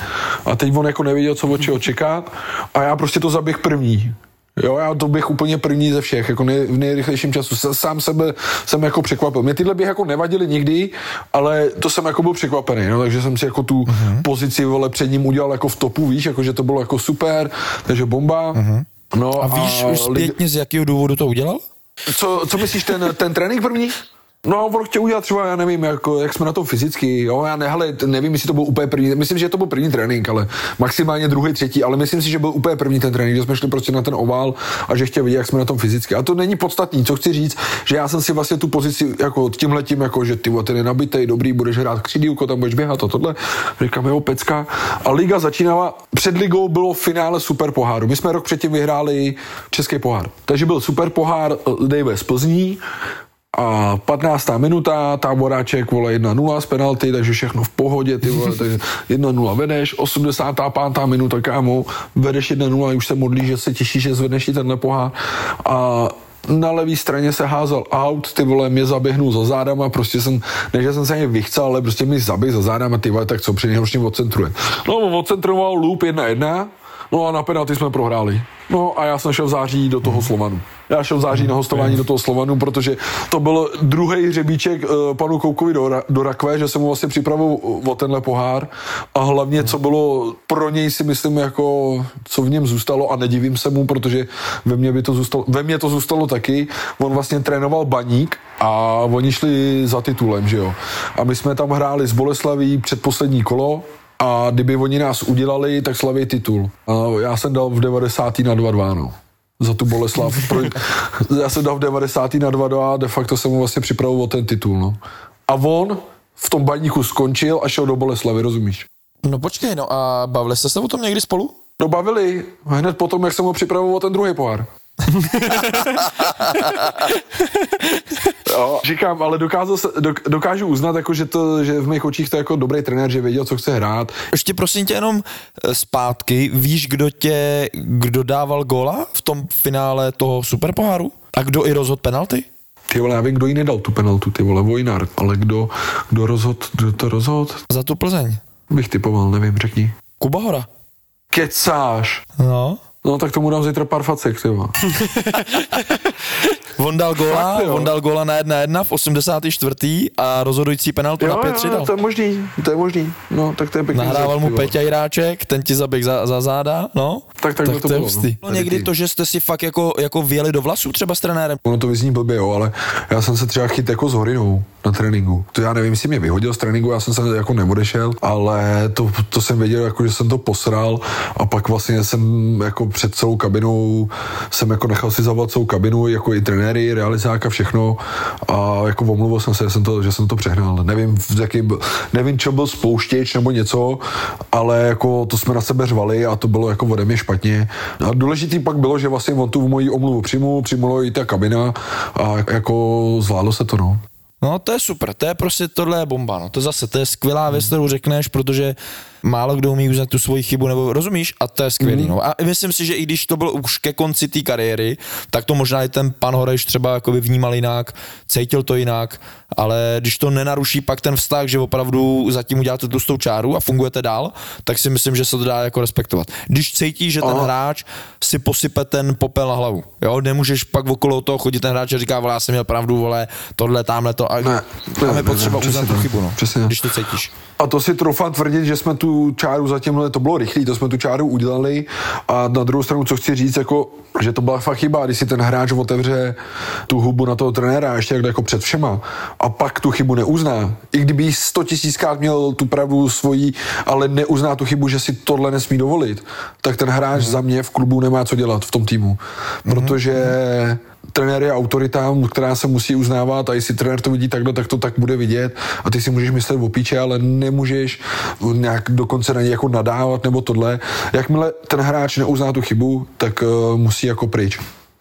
A teď on jako nevěděl, co od čeho čekat a já prostě to zaběh první. Jo, já to bych úplně první ze všech, jako nej, v nejrychlejším času. Sám sebe jsem jako překvapil. Mě tyhle běh jako nevadily nikdy, ale to jsem jako byl překvapený, no, takže jsem si jako tu uh-huh. pozici vole před ním udělal jako v topu, víš, jako že to bylo jako super, takže bomba. Uh-huh. No, a víš už lidi- zpětně, z jakého důvodu to udělal? co, co myslíš, ten, ten trénink první? No, on chtěl udělat třeba, já nevím, jako, jak jsme na tom fyzicky, jo, já ne, hele, nevím, jestli to byl úplně první, myslím, že to byl první trénink, ale maximálně druhý, třetí, ale myslím si, že byl úplně první ten trénink, že jsme šli prostě na ten ovál a že chtěl vidět, jak jsme na tom fyzicky. A to není podstatný, co chci říct, že já jsem si vlastně tu pozici jako tímhle tím, jako, že ty, ty je nabitej, dobrý, budeš hrát křídílko, tam budeš běhat a tohle. Říkám, jo, pecka. A liga začínala, před ligou bylo finále super poháru. My jsme rok předtím vyhráli Český pohár. Takže byl super pohár eh, Dave z Plzní, a 15. minuta, táboráček, vole, 1-0 z penalty, takže všechno v pohodě, ty vole, takže 1-0 vedeš, 85. minuta, kámo, vedeš 1-0, už se modlí, že se těší, že zvedneš i tenhle pohár a na levé straně se házel out, ty vole, mě zaběhnul za zádama, prostě jsem, ne, že jsem se ani vychcel, ale prostě mi zaběh za zádama, ty vole, tak co, při něj odcentruje. No, odcentroval loop 1-1, no a na penalty jsme prohráli. No a já jsem šel v září do toho Slovanu. Já šel v září na hostování do toho Slovanu, protože to byl druhý hřebíček uh, panu Koukovi do, do rakve, že jsem mu vlastně připravil o tenhle pohár a hlavně, co bylo pro něj si myslím jako, co v něm zůstalo a nedivím se mu, protože ve mně, by to zůstalo, ve mně to zůstalo taky. On vlastně trénoval baník a oni šli za titulem, že jo. A my jsme tam hráli s Boleslaví předposlední kolo a kdyby oni nás udělali, tak slaví titul. A já jsem dal v 90. na 2-2, no. Za tu Boleslav. Pro, já jsem dal v 90. na 2-2 a de facto jsem mu vlastně připravoval o ten titul, no. A on v tom baníku skončil a šel do Boleslavy, rozumíš? No počkej, no a bavili jste se o tom někdy spolu? No bavili, hned potom, jak jsem ho připravoval ten druhý pohár. Jo, říkám, ale dokázal se, dok, dokážu uznat, jako, že, to, že v mých očích to je jako dobrý trenér, že věděl, co chce hrát. Ještě prosím tě jenom eh, zpátky, víš, kdo tě, kdo dával góla v tom finále toho superpoháru? A kdo i rozhodl penalty? Ty vole, já vím, kdo jí nedal tu penaltu, ty vole, Vojnar, ale kdo, kdo rozhod, kdo to rozhod? Za tu Plzeň. Bych typoval, nevím, řekni. Kuba Hora. Kecáš. No. No tak tomu dám zítra pár facek, ty. On dal góla, Fakt, jo. on dal góla na 1-1 v 84. a rozhodující penaltu na 5-3 dal. to je možný, to je možný. No, tak to je pěkný. Nahrával mu. Peťa Jiráček, ten ti zaběh za, za záda, no. Tak- tak by to je bylo, no. No, někdy to, že jste si fakt jako, jako věli do vlasů třeba s trenérem. Ono to vyzní blbě, jo, ale já jsem se třeba chyt jako s horinou na tréninku. To já nevím, jestli mě vyhodil z tréninku, já jsem se jako neodešel, ale to, to jsem věděl, jako, že jsem to posral a pak vlastně jsem jako před celou kabinou jsem jako nechal si zavolat celou kabinu, jako i trenéry, realizáka, všechno a jako omluvil jsem se, že jsem to, že jsem to přehnal. Nevím, jaký, nevím, čo byl spouštěč nebo něco, ale jako to jsme na sebe řvali a to bylo jako ode mě špatně. A důležitý pak bylo, že vlastně on tu moji omluvu přijmul, přijmula i ta kabina a jako zvládlo se to, no. No to je super, to je prostě tohle je bomba, no. To zase, to je skvělá věc, kterou řekneš, protože málo kdo umí uznat tu svoji chybu, nebo rozumíš? A to je skvělý. Mm. No. A myslím si, že i když to bylo už ke konci té kariéry, tak to možná i ten pan Horeš třeba jakoby vnímal jinak, cítil to jinak, ale když to nenaruší pak ten vztah, že opravdu zatím uděláte tu tou čáru a fungujete dál, tak si myslím, že se to dá jako respektovat. Když cítí, že ten Aha. hráč si posype ten popel na hlavu. Jo, nemůžeš pak okolo toho chodit ten hráč a říká, vole, já jsem měl pravdu, vole, tohle, tamhle to. A Ne, tam ne, je potřeba ne, ne, uznat tu chybu, no. Když to cítíš. A to si troufám tvrdit, že jsme tu čáru za tímhle, to bylo rychlý, to jsme tu čáru udělali a na druhou stranu, co chci říct, jako, že to byla fakt chyba, když si ten hráč otevře tu hubu na toho trenéra ještě takhle jako před všema a pak tu chybu neuzná. I kdyby jí 100 tisíckrát měl tu pravdu svojí, ale neuzná tu chybu, že si tohle nesmí dovolit, tak ten hráč za mě v klubu nemá co dělat v tom týmu. Protože trenér je autorita, která se musí uznávat a jestli trenér to vidí takhle, tak to tak bude vidět a ty si můžeš myslet o píče, ale nemůžeš nějak dokonce na něj jako nadávat nebo tohle. Jakmile ten hráč neuzná tu chybu, tak uh, musí jako pryč.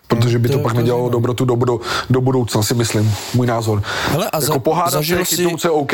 Protože by To to, pak to je nedělalo zajímavé. dobrotu do, do, do budoucna, si myslím. Můj názor. Hele, a za- jako pohádat zažil se, chytnout se OK,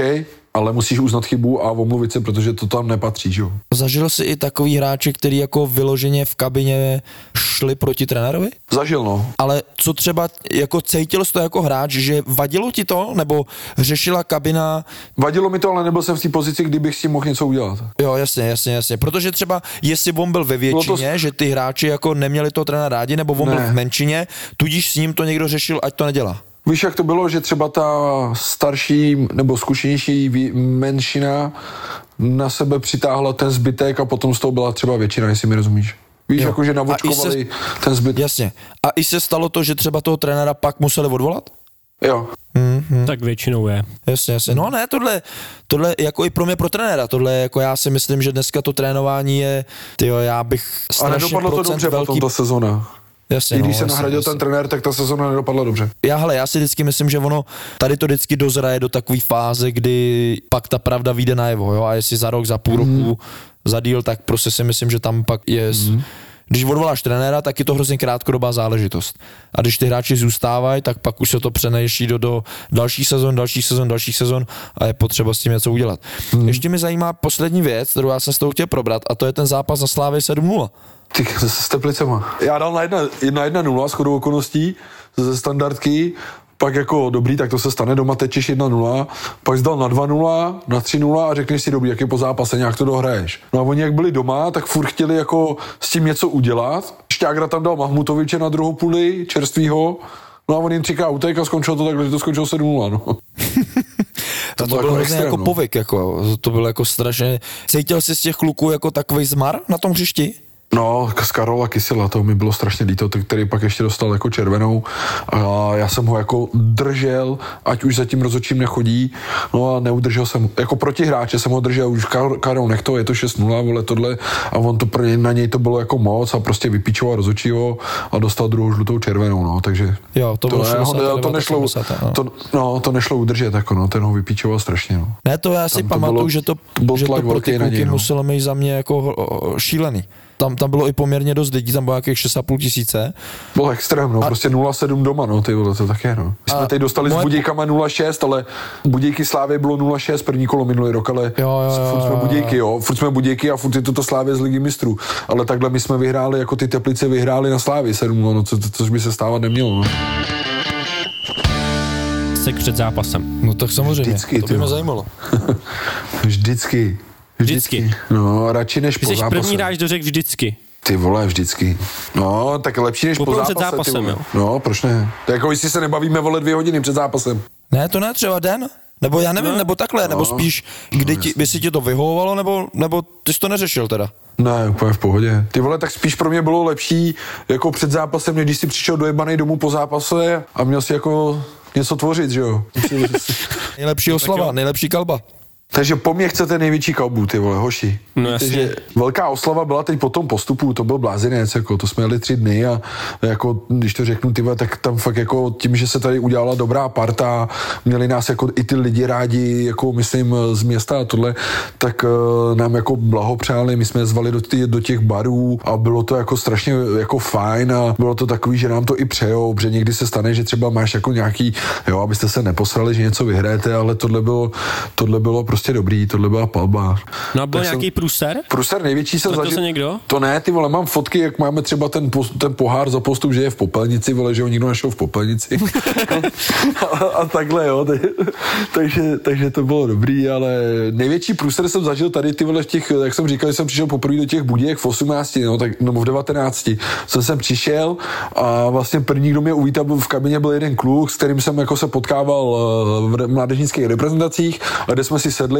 ale musíš uznat chybu a omluvit se, protože to tam nepatří, že jo? Zažil jsi i takový hráče, který jako vyloženě v kabině šli proti trenérovi? Zažil, no. Ale co třeba, jako cítil jsi to jako hráč, že vadilo ti to, nebo řešila kabina, Vadilo mi to, ale nebyl jsem v té pozici, kdybych s tím mohl něco udělat. jo, jasně, jasně, jasně, protože třeba, jestli on byl ve většině, to- že ty hráči jako neměli toho trenéra rádi, nebo on Ne. byl v menšině, tudíž s ním to někdo řešil, ať to nedělá. Víš, jak to bylo, že třeba ta starší nebo zkušenější menšina na sebe přitáhla ten zbytek a potom z toho byla třeba většina, jestli mi rozumíš. Víš, Jo. jako že A navočkovali ten zbytek. Jasně. A i se stalo to, že třeba toho trenéra pak museli odvolat? Jo. Tak většinou je. Jasně, jasně. No ne, tohle, tohle jako i pro mě pro trenéra, tohle jako já si myslím, že dneska to trénování je, tyjo, já bych A strašně nedopadlo to dobře velký, potom ta sezona. Jasně, I když no, se jasně, nahradil jasně. ten trenér, tak ta sezona nedopadla dobře. Já, hele, já si vždycky myslím, že ono tady to vždycky dozraje do takové fáze, kdy pak ta pravda vyjde najevo, jo, a jestli za rok, za půl roku, za díl, tak prostě si myslím, že tam pak je... Mm. Když odvoláš trenéra, tak je to hrozně krátkodobá záležitost. A když ty hráči zůstávají, tak pak už se to přeneší do, do další sezon, další sezon, další sezon a je potřeba s tím něco udělat. Mm. Ještě mi zajímá poslední věc, kterou já jsem s tou chtěl probrat, a to je ten zápas na Slávě 7-0. Ty s teplicema. Já dal na jedna, jedna, jedna nula s chodou okolností ze standardky, pak jako dobrý, tak to se stane, doma tečeš 1-0, pak jsi dal na 2-0, na 3-0 a řekneš si dobrý, jak je po zápase, nějak to dohraješ. No a oni jak byli doma, tak furt chtěli jako s tím něco udělat. Šťágra tam dal Mahmutoviče na druhou půli, čerstvýho, no a on jim třikrát utek a skončilo to takhle, že to skončilo 7-0, no. To, to bylo byl jako extrém, jako no. povyk, jako, to bylo jako strašně... Cítil jsi z těch kluků jako takový zmar na tom hřišti? No, z Karola Kysela, to mi bylo strašně líto, který pak ještě dostal jako červenou a já jsem ho jako držel, ať už za tím rozhodčím nechodí, no a neudržel jsem, jako proti hráče jsem ho držel, už Kar- Karol nech to, je to 6-0, vole tohle a on to pro něj, na něj to bylo jako moc a prostě vypíčoval rozhodčího a dostal druhou žlutou červenou, no, takže Jo, to ne, 60, ho- to, nešlo, 80, no. to, no, to nešlo udržet, jako no, ten ho vypíčoval strašně, no. Ne, to já si Tam to pamatuju, bylo- že to, to že to tlak pro ty velký na kluky něj, no. muselo mít za mě jako šílený. Tam, tam bylo i poměrně dost lidí, tam bylo nějakých 6,5 tisíce. Bylo extrém, no, a... prostě 0,7 doma, no, ty vole, to tak je, no. My jsme A teď dostali moje- s Budějkama 0,6, ale Budějky Slávy bylo 0,6 první kolo minulý rok, ale Jo, jo, jo, furt jsme. Budějky, jo, furt jsme Budějky a furt je to ta Slávě z ligy mistrů. Ale takhle my jsme vyhráli, jako ty Teplice vyhráli na Slávy 7, no, co, což by se stávat nemělo, no. Sek před zápasem. No tak samozřejmě, Vždycky, to by mě zajímalo. Vždycky. Vždycky. No, radši než Ty po zápase. první dáš do řek vždycky. Ty vole, vždycky. No, tak lepší než po Poprvé zápase. před ty zápasem, jo. No, proč ne? To je jako jestli se nebavíme, vole, dvě hodiny před zápasem. Ne, to ne, třeba den? Nebo já nevím, No. nebo takhle, nebo spíš, kdy ti, by si ti to vyhovovalo, nebo, nebo ty jsi to neřešil teda? Ne, úplně v pohodě. Ty vole, tak spíš pro mě bylo lepší jako před zápasem, než když jsi přišel dojebaný domů po zápase a měl si jako něco tvořit, že jo? Nejlepší oslava, nejlepší kalba. Takže po mně chcete největší kalbu, ty vole, hoši. No jasně. Takže velká oslava byla teď po tom postupu, to byl blázinec, jako to jsme jeli tři dny a jako, když to řeknu, ty vole, tak tam fakt jako tím, že se tady udělala dobrá parta, měli nás jako i ty lidi rádi, jako myslím z města a tohle, tak uh, nám jako blahopřáli, my jsme je zvali do, ty, do těch barů a bylo to jako strašně jako fajn a bylo to takový, že nám to i přejou, protože někdy se stane, že třeba máš jako nějaký, jo, abyste se neposrali, že něco vyhrajete, ale tohle bylo, tohle bylo prostě prostě dobrý, tohle byla palba. No a byl Tak jsem- nějaký průser? Průser největší jsem zažil. se někdo? To ne, ty vole, mám fotky, jak máme třeba ten, pos- ten pohár za postup, že je v popelnici, vole, že ho nikdo našel v popelnici. a, a, takhle, jo. ty- takže, takže to bylo dobrý, ale největší průser jsem zažil tady, ty vole, v těch, jak jsem říkal, že jsem přišel poprvé do těch buděk v 18, no, tak, nebo v 19. Jsem sem přišel a vlastně první, kdo mě uvítal byl v kabině, byl jeden kluk, s kterým jsem jako se potkával eh, v mládežnických reprezentacích, a kde jsme si sedli,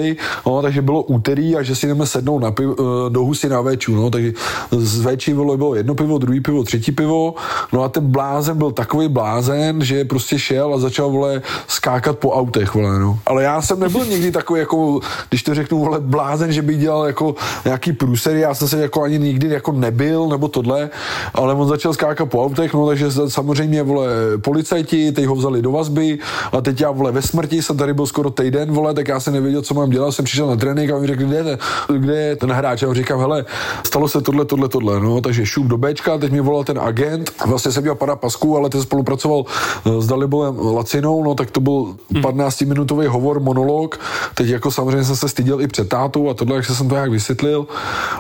no, takže bylo úterý a že si jdeme sednout na piv, eh, do husy na véču, no, takže z véči vole, bylo jedno pivo, druhý pivo, třetí pivo, no a ten blázen byl takový blázen, že prostě šel a začal, vole, skákat po autech, vole, no. Ale já jsem nebyl nikdy takový, jako, když to řeknu, vole, blázen, že bych dělal jako nějaký průsery, já jsem se jako ani nikdy jako nebyl, nebo tohle, ale on začal skákat po autech, no, takže samozřejmě, vole, policajti, teď ho vzali do vazby a teď já, vole, ve smrti jsem tady byl skoro týden, vole, tak já jsem nevěděl, co mám dělat, jsem přišel na trénink a mi řekli, kde je, ten, kde je ten hráč, a já říkám, hele, stalo se tohle, tohle, tohle, no, takže šup do Bčka, teď mi volal ten agent, vlastně jsem měl pana Pasku, ale ten spolupracoval eh, s Dalibolem Lacinou, no, tak to byl 15-minutový hovor, monolog, teď jako samozřejmě jsem se styděl i před tátou a tohle, jak jsem to nějak vysvětlil.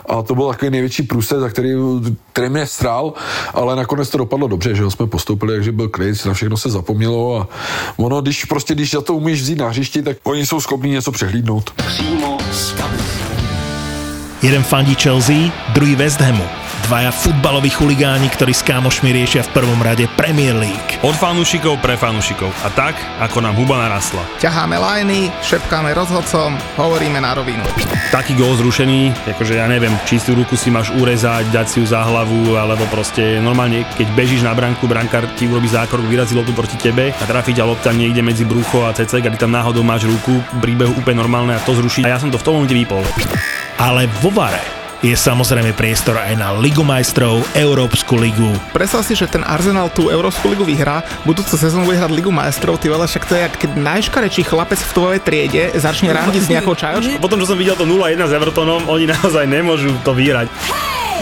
A to byl takový největší průser, za který, který mě strál, ale nakonec to dopadlo dobře, že jsme postoupili, takže byl klid, na všechno se zapomnělo. A ono, když prostě, když za to umíš vzít na hřišti, tak oni jsou schopní něco přehlídnout. Přímo z. Jeden fandí Chelsea, druhý West Hamu. Dvaja futbaloví chuligáni, ktorí s kámošmi riešia v prvom rade Premier League. Od fanúšikov pre fanúšikov. A tak, ako nám huba narastla. ťaháme lajny, šepkáme rozhodcom, hovoríme na rovinu. Taký gól zrušený, akože ja neviem, čistú ruku si máš urezať, dať si ju za hlavu, alebo proste normálne, keď bežíš na branku, brankár ti urobí zákrok, vyrazí loptu proti tebe a trafí ťa lopta niekde medzi brucho a cecek a ty tam náhodou máš ruku, príbehu úplne normálne a to zruší. A ja som to v tom momente vypol. Ale vo Vare je samozrejme priestor aj na Ligu majstrov, Európsku ligu. Predstav si, že ten Arsenal tú Európsku ligu vyhrá, budúcu sezónu bude hrať Ligu majstrov, ty vole, však to je, jak keď najškarečší chlapec v tvojej triede začne randiť s nejakou čajočkou. Potom, čo som videl to 0-1 s Evertonom, oni naozaj nemôžu to vyhrať.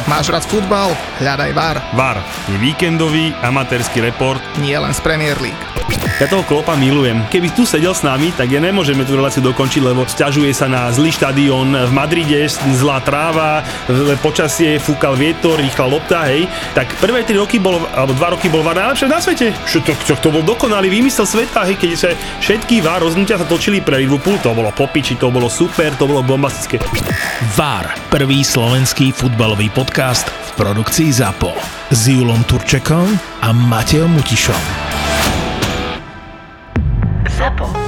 Máš rád futbal? Hľadaj VAR, VAR je víkendový amatérsky report nie len z Premier League. Ja toho klopa milujem. Keby tu sedel s nami, tak ja nemôžeme tú reláciu dokončiť, lebo sťažuje sa na zlý štadión v Madride, zlá tráva, počasie, fúkal vietor, rýchla lopta, hej. Tak prvé 3 roky bol, alebo 2 roky bol VAR najlepšie na svete. Čo to, čo, to bol dokonalý výmysel sveta, hej, keď sa všetky VAR rozhodnutia sa točili pre Liverpool, to bolo popiči, to bolo super, to bolo bombastické. VAR, prvý slovenský futbalový podcast v produkcii ZAPO. S Julom Turčekom a Mateom Mutišom. ZAPO.